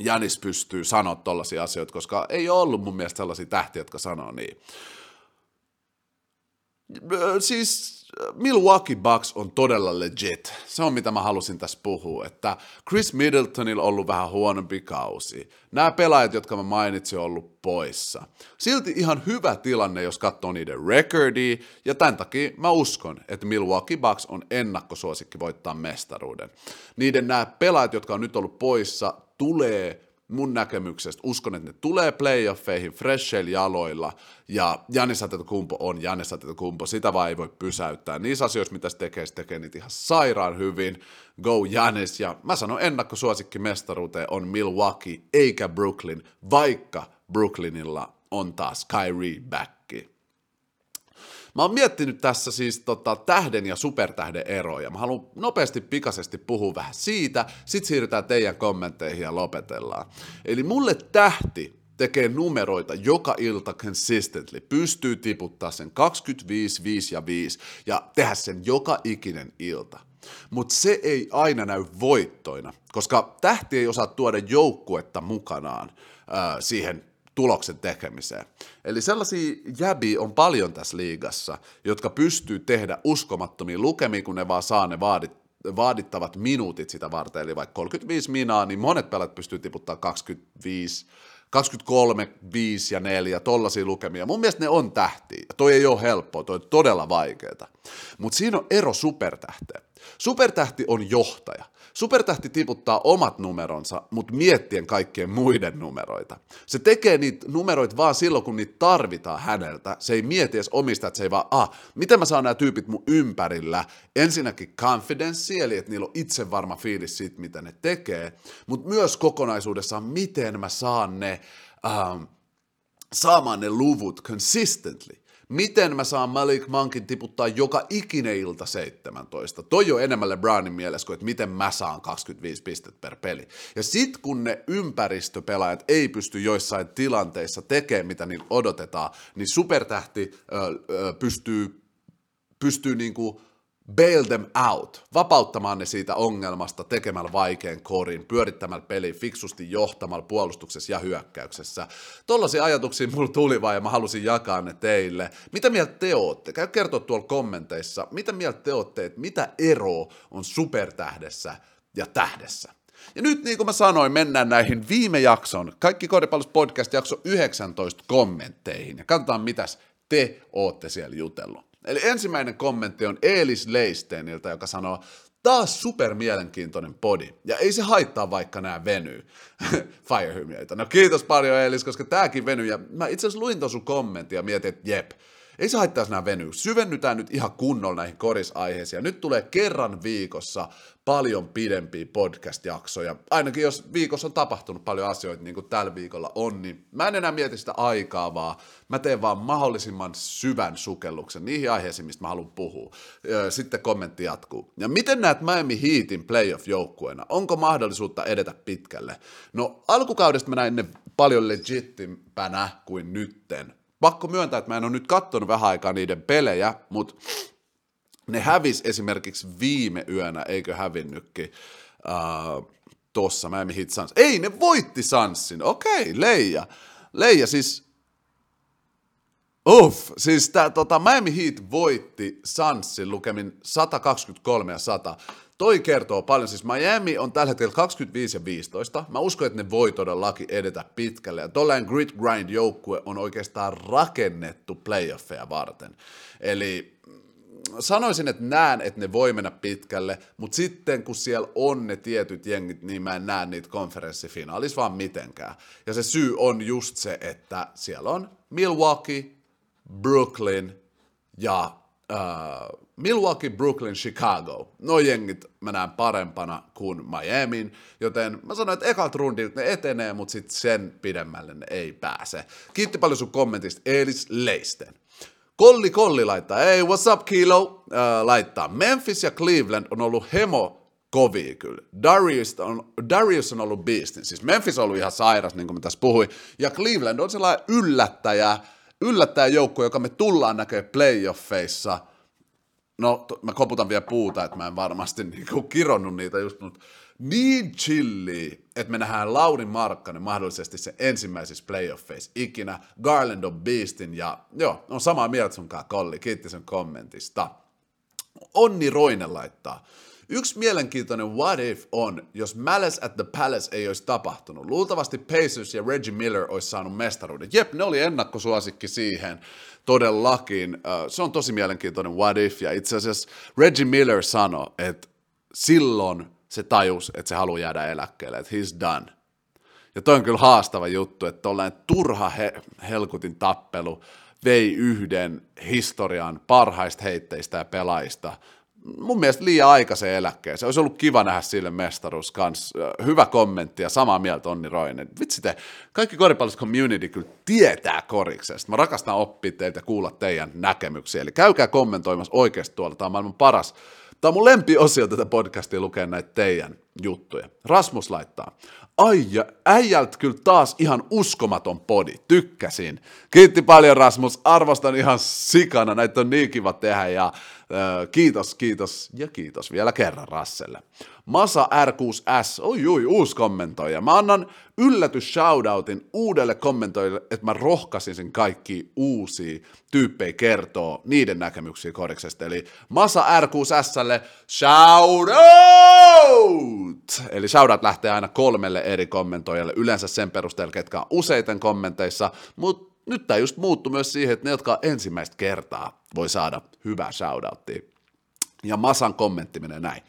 Janis pystyy sanoa tollaisia asioita, koska ei ollut mun mielestä sellaisia tähtiä, jotka sanoo niin. Siis Milwaukee Bucks on todella legit. Se on mitä mä halusin tässä puhua, että Chris Middletonilla on ollut vähän huonompi kausi. Nämä pelaajat, jotka mä mainitsin, on ollut poissa. Silti ihan hyvä tilanne, jos katsoo niiden recordia, ja tämän takia mä uskon, että Milwaukee Bucks on ennakkosuosikki voittaa mestaruuden. Niiden nämä pelaajat, jotka on nyt ollut poissa, tulee mun näkemyksestä uskon, että ne tulee playoffeihin fresheillä jaloilla, ja Janis Kumpo on Janis Kumpo, sitä vaan ei voi pysäyttää. Niissä asioissa, mitä se tekee, se tekee niitä ihan sairaan hyvin. Go Janis, ja mä sanon ennakkosuosikki mestaruuteen on Milwaukee eikä Brooklyn, vaikka Brooklynilla on taas Kyrie backi. Mä oon miettinyt tässä siis tota, tähden ja supertähden eroja. Mä haluan nopeasti pikaisesti puhua vähän siitä, sit siirrytään teidän kommentteihin ja lopetellaan. Eli mulle tähti tekee numeroita joka ilta consistently, pystyy tiputtaa sen 25, 5 ja 5 ja tehdä sen joka ikinen ilta. Mutta se ei aina näy voittoina, koska tähti ei osaa tuoda joukkuetta mukanaan äh, siihen tuloksen tekemiseen. Eli sellaisia jäbi on paljon tässä liigassa, jotka pystyy tehdä uskomattomia lukemia, kun ne vaan saa ne vaadit, vaadittavat minuutit sitä varten, eli vaikka 35 minaa, niin monet pelat pystyy tiputtaa 25, 23, 5 ja 4, tollaisia lukemia. Mun mielestä ne on tähtiä. Toi ei ole helppoa, toi on todella vaikeaa. Mutta siinä on ero supertähteen. Supertähti on johtaja. Supertähti tiputtaa omat numeronsa, mutta miettien kaikkien muiden numeroita. Se tekee niitä numeroita vaan silloin, kun niitä tarvitaan häneltä. Se ei mieti edes omista, että se ei vaan, ah, miten mä saan nämä tyypit mun ympärillä. Ensinnäkin confidence, eli että niillä on itse varma fiilis siitä, mitä ne tekee, mutta myös kokonaisuudessaan, miten mä saan ne, ähm, saamaan ne luvut consistently. Miten mä saan Malik Monkin tiputtaa joka ikinen ilta 17? Toi on enemmän LeBronin mielessä kuin, että miten mä saan 25 pistettä per peli. Ja sit kun ne ympäristöpelaajat ei pysty joissain tilanteissa tekemään, mitä niin odotetaan, niin supertähti ö, ö, pystyy, pystyy niinku bail them out, vapauttamaan ne siitä ongelmasta tekemällä vaikean korin, pyörittämällä peli fiksusti johtamalla puolustuksessa ja hyökkäyksessä. Tollaisia ajatuksia mulla tuli vaan ja mä halusin jakaa ne teille. Mitä mieltä te ootte? Käy kertoa tuolla kommenteissa, mitä mieltä te ootte, että mitä ero on supertähdessä ja tähdessä? Ja nyt niin kuin mä sanoin, mennään näihin viime jakson, kaikki Koripallos podcast jakso 19 kommentteihin ja katsotaan mitäs te ootte siellä jutellut. Eli ensimmäinen kommentti on Eelis Leisteniltä, joka sanoo, taas super mielenkiintoinen podi. Ja ei se haittaa, vaikka nämä venyy. Firehymiöitä. No kiitos paljon Eelis, koska tääkin venyy. Ja mä itse asiassa luin tuon kommenttia ja mietin, että jep, ei se haittaisi nämä venyy. Syvennytään nyt ihan kunnolla näihin korisaiheisiin. Nyt tulee kerran viikossa paljon pidempiä podcast-jaksoja. Ainakin jos viikossa on tapahtunut paljon asioita, niin kuin tällä viikolla on, niin mä en enää mieti sitä aikaa, vaan mä teen vaan mahdollisimman syvän sukelluksen niihin aiheisiin, mistä mä haluan puhua. Sitten kommentti jatkuu. Ja miten näet Miami Heatin playoff-joukkueena? Onko mahdollisuutta edetä pitkälle? No alkukaudesta mä näin ne paljon legittimpänä kuin nytten pakko myöntää, että mä en ole nyt kattonut vähän aikaa niiden pelejä, mutta ne hävis esimerkiksi viime yönä, eikö hävinnytkin, uh, tossa Miami Heat Suns. Ei, ne voitti Sunsin, okei, okay, Leija. Leija siis, uff, siis tää, tota, Miami Heat voitti Sunsin lukemin 123 ja 100. Toi kertoo paljon, siis Miami on tällä hetkellä 25 ja 15. Mä uskon, että ne voi todellakin edetä pitkälle. Ja tollainen grit grind joukkue on oikeastaan rakennettu playoffeja varten. Eli sanoisin, että näen, että ne voi mennä pitkälle, mutta sitten kun siellä on ne tietyt jengit, niin mä en näe niitä konferenssifinaalissa vaan mitenkään. Ja se syy on just se, että siellä on Milwaukee, Brooklyn ja uh, Milwaukee, Brooklyn, Chicago. No jengit mä näen parempana kuin Miami, joten mä sanoin, että ekat rundit ne etenee, mutta sitten sen pidemmälle ne ei pääse. Kiitti paljon sun kommentista, Elis Leisten. Kolli Kolli laittaa, hey, what's up Kilo? Äh, laittaa, Memphis ja Cleveland on ollut hemo kovia kyllä. Darius on, Darius on ollut beastin. Siis Memphis on ollut ihan sairas, niin kuin mä tässä puhuin. Ja Cleveland on sellainen yllättäjä, yllättäjä joukko, joka me tullaan näkemään playoffeissa – no to, mä koputan vielä puuta, että mä en varmasti niinku kironnut niitä just, mutta niin chilli, että me nähdään Lauri Markkanen mahdollisesti se ensimmäisissä playoffeissa ikinä. Garland on Beastin ja joo, on samaa mieltä sunkaan Kolli, kiitti sen kommentista. Onni Roine laittaa. Yksi mielenkiintoinen what if on, jos Malice at the Palace ei olisi tapahtunut. Luultavasti Pacers ja Reggie Miller olisi saanut mestaruuden. Jep, ne oli ennakkosuosikki siihen todellakin. Se on tosi mielenkiintoinen what if, ja itse asiassa Reggie Miller sanoi, että silloin se tajus, että se haluaa jäädä eläkkeelle, että he's done. Ja toi on kyllä haastava juttu, että tollainen turha he, helkutin tappelu vei yhden historian parhaista heitteistä ja pelaajista mun mielestä liian aikaisen eläkkeen. Se olisi ollut kiva nähdä sille mestaruus kans. Hyvä kommentti ja samaa mieltä Onni Roinen. Vitsi te, kaikki koripallossa community kyllä tietää koriksesta. Mä rakastan oppia teiltä ja kuulla teidän näkemyksiä. Eli käykää kommentoimassa oikeasti tuolla. Tämä on maailman paras Tämä on mun lempiosio tätä podcastia lukea näitä teidän juttuja. Rasmus laittaa. Ai ja äijältä kyllä taas ihan uskomaton podi. Tykkäsin. Kiitti paljon Rasmus. Arvostan ihan sikana. Näitä on niin kiva tehdä ja äh, kiitos, kiitos ja kiitos vielä kerran Rasselle. Masa R6S, oi oi, uusi kommentoija. Mä annan yllätys shoutoutin uudelle kommentoijille, että mä rohkaisin kaikki uusia tyyppejä kertoo niiden näkemyksiä koriksesta. Eli Masa R6Slle shoutout! Eli shoutout lähtee aina kolmelle eri kommentoijalle, yleensä sen perusteella, ketkä on useiten kommenteissa, mutta nyt tämä just muuttuu myös siihen, että ne, jotka ensimmäistä kertaa voi saada hyvää shoutouttia. Ja Masan kommentti menee näin.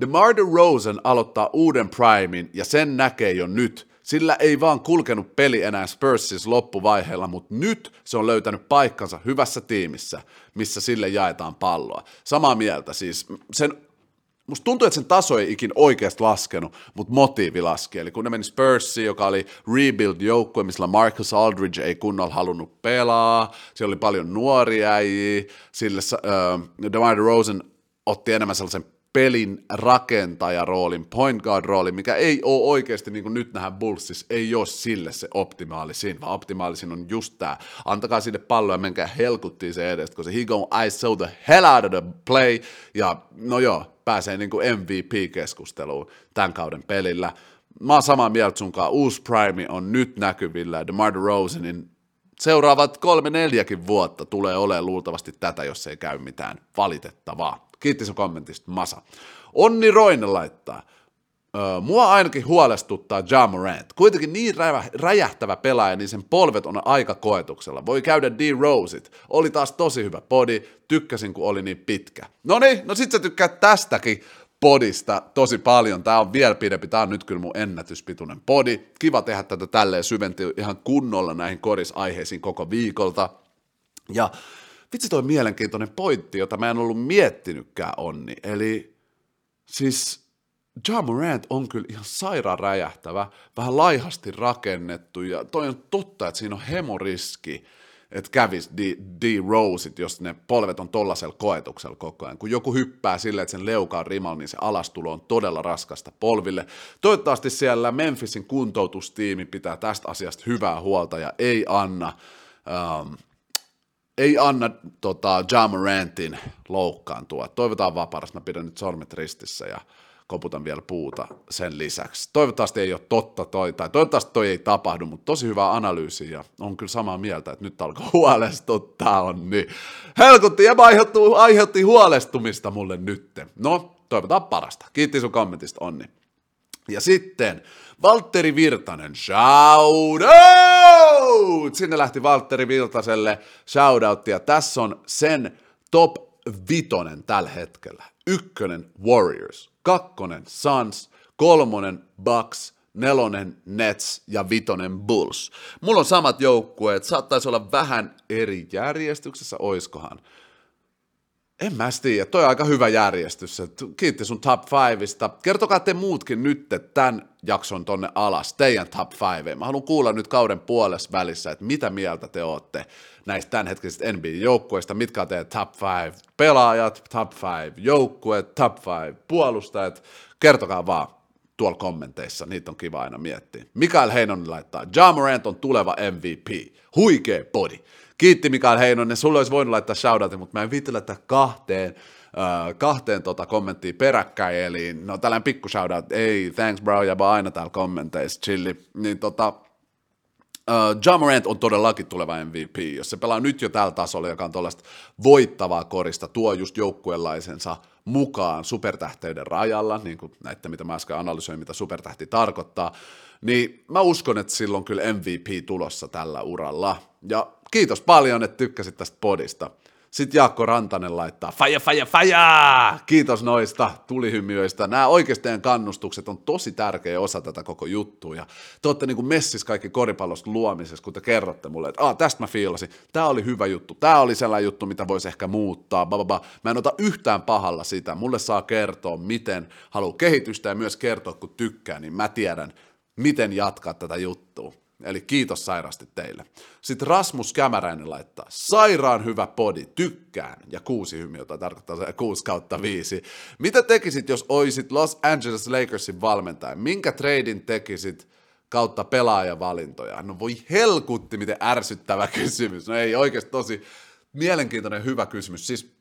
DeMar DeRozan aloittaa uuden primin ja sen näkee jo nyt. Sillä ei vaan kulkenut peli enää Spursissa loppuvaiheella, mutta nyt se on löytänyt paikkansa hyvässä tiimissä, missä sille jaetaan palloa. Samaa mieltä, siis sen musta tuntuu, että sen taso ei ikin oikeasti laskenut, mutta motiivi laski. Eli kun ne meni Spursiin, joka oli rebuild-joukkue, missä Marcus Aldridge ei kunnolla halunnut pelaa, siellä oli paljon nuoria äijiä, sille uh, DeMar DeRozan otti enemmän sellaisen pelin rakentajaroolin, point guard roolin, mikä ei ole oikeasti, niin kuin nyt nähdään Bullsissa, ei ole sille se optimaalisin, vaan optimaalisin on just tämä. Antakaa sille pallo ja menkää helkuttiin se edestä, koska he go I saw the hell out of the play, ja no joo, pääsee niin kuin MVP-keskusteluun tämän kauden pelillä. Mä oon samaa mieltä sunkaan, uusi Prime on nyt näkyvillä, DeMar DeRozanin seuraavat kolme neljäkin vuotta tulee olemaan luultavasti tätä, jos ei käy mitään valitettavaa. Kiitti sun kommentista, Masa. Onni Roine laittaa. Mua ainakin huolestuttaa Ja Morant. Kuitenkin niin räjähtävä pelaaja, niin sen polvet on aika koetuksella. Voi käydä D. Rosit. Oli taas tosi hyvä podi. Tykkäsin, kun oli niin pitkä. No niin, no sit sä tykkäät tästäkin podista tosi paljon. Tää on vielä pidempi, tää on nyt kyllä mun ennätyspituinen podi. Kiva tehdä tätä tälleen syventyä ihan kunnolla näihin korisaiheisiin koko viikolta. Ja vitsi toi mielenkiintoinen pointti, jota mä en ollut miettinytkään onni. Eli siis Ja Morant on kyllä ihan sairaan räjähtävä, vähän laihasti rakennettu ja toi on totta, että siinä on hemoriski, että kävisi D, D. Jos ne polvet on tollasella koetuksella koko ajan. Kun joku hyppää silleen, että sen leuka on rimalla, niin se alastulo on todella raskasta polville. Toivottavasti siellä Memphisin kuntoutustiimi pitää tästä asiasta hyvää huolta ja ei anna um, ei anna tota, Ja Morantin loukkaantua. Toivotaan vaan parasta, mä pidän nyt sormet ristissä ja koputan vielä puuta sen lisäksi. Toivottavasti ei ole totta toi, tai toivottavasti toi ei tapahdu, mutta tosi hyvä analyysi ja on kyllä samaa mieltä, että nyt alkoi huolestuttaa on niin. Helkutti ja aiheutti, aiheutti huolestumista mulle nytte. No, toivotaan parasta. Kiitti sun kommentista, Onni. Ja sitten Valtteri Virtanen, shout out! Sinne lähti Valtteri Virtaselle shoutout, ja tässä on sen top vitonen tällä hetkellä. Ykkönen Warriors, kakkonen Suns, kolmonen Bucks, nelonen Nets ja vitonen Bulls. Mulla on samat joukkueet, saattaisi olla vähän eri järjestyksessä, oiskohan. En mä tiedä, toi on aika hyvä järjestys. Kiitti sun top fiveista. Kertokaa te muutkin nyt tämän jakson tonne alas, teidän top five. Mä haluan kuulla nyt kauden puolessa välissä, että mitä mieltä te ootte näistä tämänhetkisistä NBA-joukkueista, mitkä on teidän top five pelaajat, top five joukkueet, top five puolustajat. Kertokaa vaan tuolla kommenteissa, niitä on kiva aina miettiä. Mikael Heinonen laittaa, Ja Morant on tuleva MVP, huikee body. Kiitti Mikael Heinonen, sulle olisi voinut laittaa shoutoutin, mutta mä en viitti laittaa kahteen äh, kahteen tota kommenttiin peräkkäin, eli no tällainen pikku shoutout, ei, thanks bro, ja aina täällä kommenteissa, chilli, niin tota, Uh, ja Morant on todellakin tuleva MVP. Jos se pelaa nyt jo tällä tasolla, joka on tuollaista voittavaa korista, tuo just joukkueenlaisensa mukaan supertähteiden rajalla, niin kuin näitä, mitä mä äsken analysoin, mitä supertähti tarkoittaa, niin mä uskon, että silloin kyllä MVP tulossa tällä uralla. Ja kiitos paljon, että tykkäsit tästä podista. Sitten Jaakko Rantanen laittaa, faja, faja, faja! Kiitos noista tulihymyöistä. Nämä oikeastaan kannustukset on tosi tärkeä osa tätä koko juttua. Ja te olette niin kuin messis kaikki koripallosta luomisessa, kun te kerrotte mulle, että ah, tästä mä fiilasin, tämä oli hyvä juttu, tämä oli sellainen juttu, mitä voisi ehkä muuttaa, bababa. Mä en ota yhtään pahalla sitä. Mulle saa kertoa, miten haluaa kehitystä ja myös kertoa, kun tykkää, niin mä tiedän, miten jatkaa tätä juttua. Eli kiitos sairasti teille. Sitten Rasmus Kämäräinen laittaa, sairaan hyvä podi, tykkään, ja kuusi hymiötä tarkoittaa se kuusi kautta viisi. Mitä tekisit, jos oisit Los Angeles Lakersin valmentaja? Minkä treidin tekisit kautta pelaajavalintoja? No voi helkutti, miten ärsyttävä kysymys. No ei oikeasti tosi mielenkiintoinen hyvä kysymys. Siis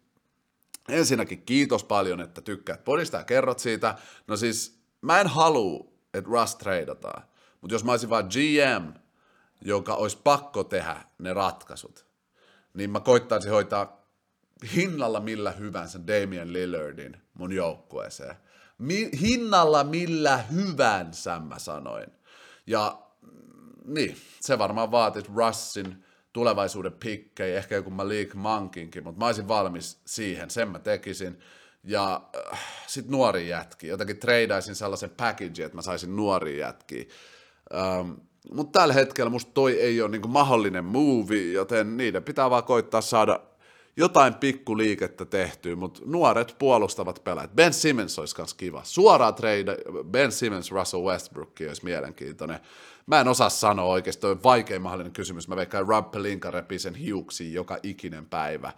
ensinnäkin kiitos paljon, että tykkäät podista ja kerrot siitä. No siis mä en halua, että Rust treidataan. Mutta jos mä olisin vaan GM, joka olisi pakko tehdä ne ratkaisut, niin mä koittaisin hoitaa hinnalla millä hyvänsä Damian Lillardin mun joukkueeseen. Mi- hinnalla millä hyvänsä mä sanoin. Ja mm, niin, se varmaan vaatisi Russin tulevaisuuden pikkejä, ehkä joku Malik Mankinkin, mutta mä olisin valmis siihen, sen mä tekisin. Ja äh, sitten nuori jätki, jotenkin treidaisin sellaisen package, että mä saisin nuori jätkiä. Ähm, mutta tällä hetkellä musta toi ei ole niinku mahdollinen movie, joten niiden pitää vaan koittaa saada jotain pikkuliikettä tehtyä, mutta nuoret puolustavat pelaajat. Ben Simmons olisi myös kiva. Suoraan trade, Ben Simmons, Russell Westbrook olisi mielenkiintoinen. Mä en osaa sanoa oikeasti, on vaikein mahdollinen kysymys. Mä veikkaan Rob Pelinka repii sen hiuksiin joka ikinen päivä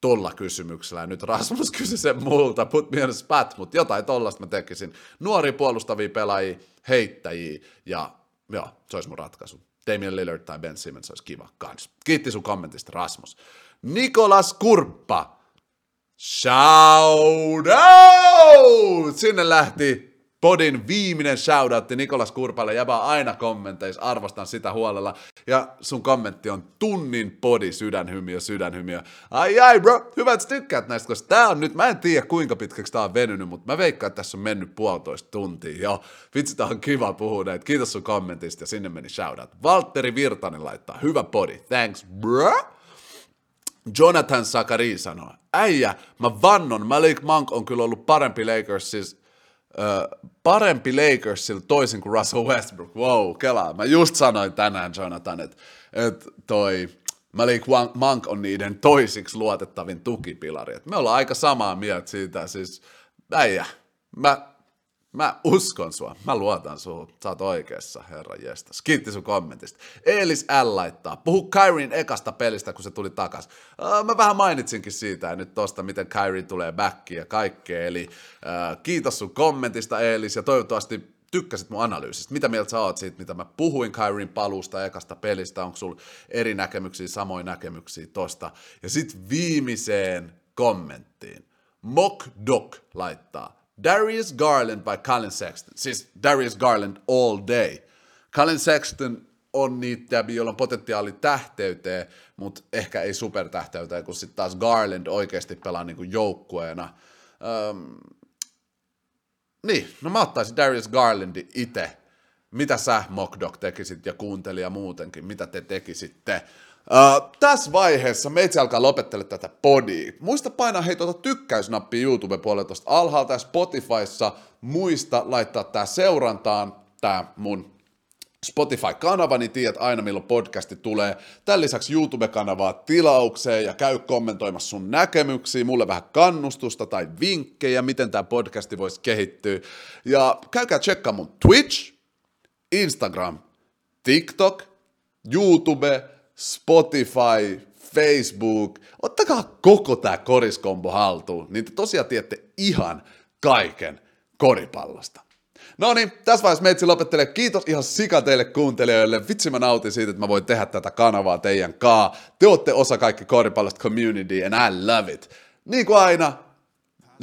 tolla kysymyksellä. Ja nyt Rasmus kysyi sen multa, put me on spot, mutta jotain tollasta mä tekisin. Nuori puolustavia pelaajia, heittäjiä ja joo, se olisi mun ratkaisu. Damian Lillard tai Ben Simmons olisi kiva kans. Kiitti sun kommentista, Rasmus. Nikolas Kurppa. Shout out! Sinne lähti podin viimeinen shoutoutti Nikolas Kurpalle, jäbä aina kommenteissa, arvostan sitä huolella. Ja sun kommentti on tunnin podi, sydänhymiö, sydänhymiö. Ai ai bro, hyvä, että tykkäät näistä, koska tää on nyt, mä en tiedä kuinka pitkäksi tää on venynyt, mutta mä veikkaan, että tässä on mennyt puolitoista tuntia. Joo, vitsi, tää on kiva puhua näitä. Kiitos sun kommentista ja sinne meni shoutout. Valtteri Virtanen laittaa, hyvä podi, thanks bro. Jonathan Sakari sanoo, äijä, mä vannon, Malik Monk on kyllä ollut parempi Lakers, siis parempi Lakersilla toisin kuin Russell Westbrook. Wow, kelaa. Mä just sanoin tänään, Jonathan, että, että toi Malik Monk on niiden toisiksi luotettavin tukipilari. Et me ollaan aika samaa mieltä siitä. Siis, äijä, mä Mä uskon sua, mä luotan sua, sä oot oikeassa, herra jestas. Kiitti sun kommentista. Eelis L laittaa, puhu Kyrien ekasta pelistä, kun se tuli takas. Mä vähän mainitsinkin siitä ja nyt tosta, miten Kyrie tulee backiin ja kaikkea, eli kiitos sun kommentista Eelis ja toivottavasti tykkäsit mun analyysistä. Mitä mieltä sä oot siitä, mitä mä puhuin Kyrien paluusta ekasta pelistä, onko sulla eri näkemyksiä, samoja näkemyksiä tosta. Ja sit viimeiseen kommenttiin. Mock Doc laittaa, Darius Garland by Colin Sexton. Siis Darius Garland all day. Colin Sexton on niitä, joilla on potentiaali tähteyteen, mutta ehkä ei supertähteyteen, kun sitten taas Garland oikeasti pelaa niinku joukkueena. Öm, niin, no mä ottaisin Darius Garlandin itse. Mitä sä, Mockdog, tekisit ja kuuntelija muutenkin, mitä te tekisitte? Uh, tässä vaiheessa meitsi alkaa lopettele tätä podia. Muista painaa hei tuota tykkäysnappia YouTube-puolella tuosta alhaalta ja Spotifyssa. Muista laittaa tää seurantaan, tää mun Spotify-kanava, niin tiedät aina milloin podcasti tulee. Tämän lisäksi YouTube-kanavaa tilaukseen ja käy kommentoimassa sun näkemyksiä, mulle vähän kannustusta tai vinkkejä, miten tämä podcasti voisi kehittyä. Ja käykää tsekkaa mun Twitch, Instagram, TikTok, YouTube, Spotify, Facebook, ottakaa koko tämä koriskombo haltuun, niin te tosiaan tiedätte ihan kaiken koripallosta. No niin, tässä vaiheessa meitsi lopettelee. Kiitos ihan sika teille kuuntelijoille. Vitsi mä nautin siitä, että mä voin tehdä tätä kanavaa teidän kaa. Te olette osa kaikki koripallosta community and I love it. Niin kuin aina,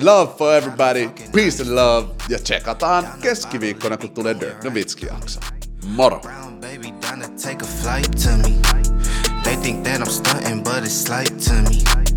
love for everybody, peace and love. Ja tsekataan keskiviikkona, kun tulee Dirk Nowitzki jakso. Moro! Brown baby. They think that I'm stunting, but it's slight to me.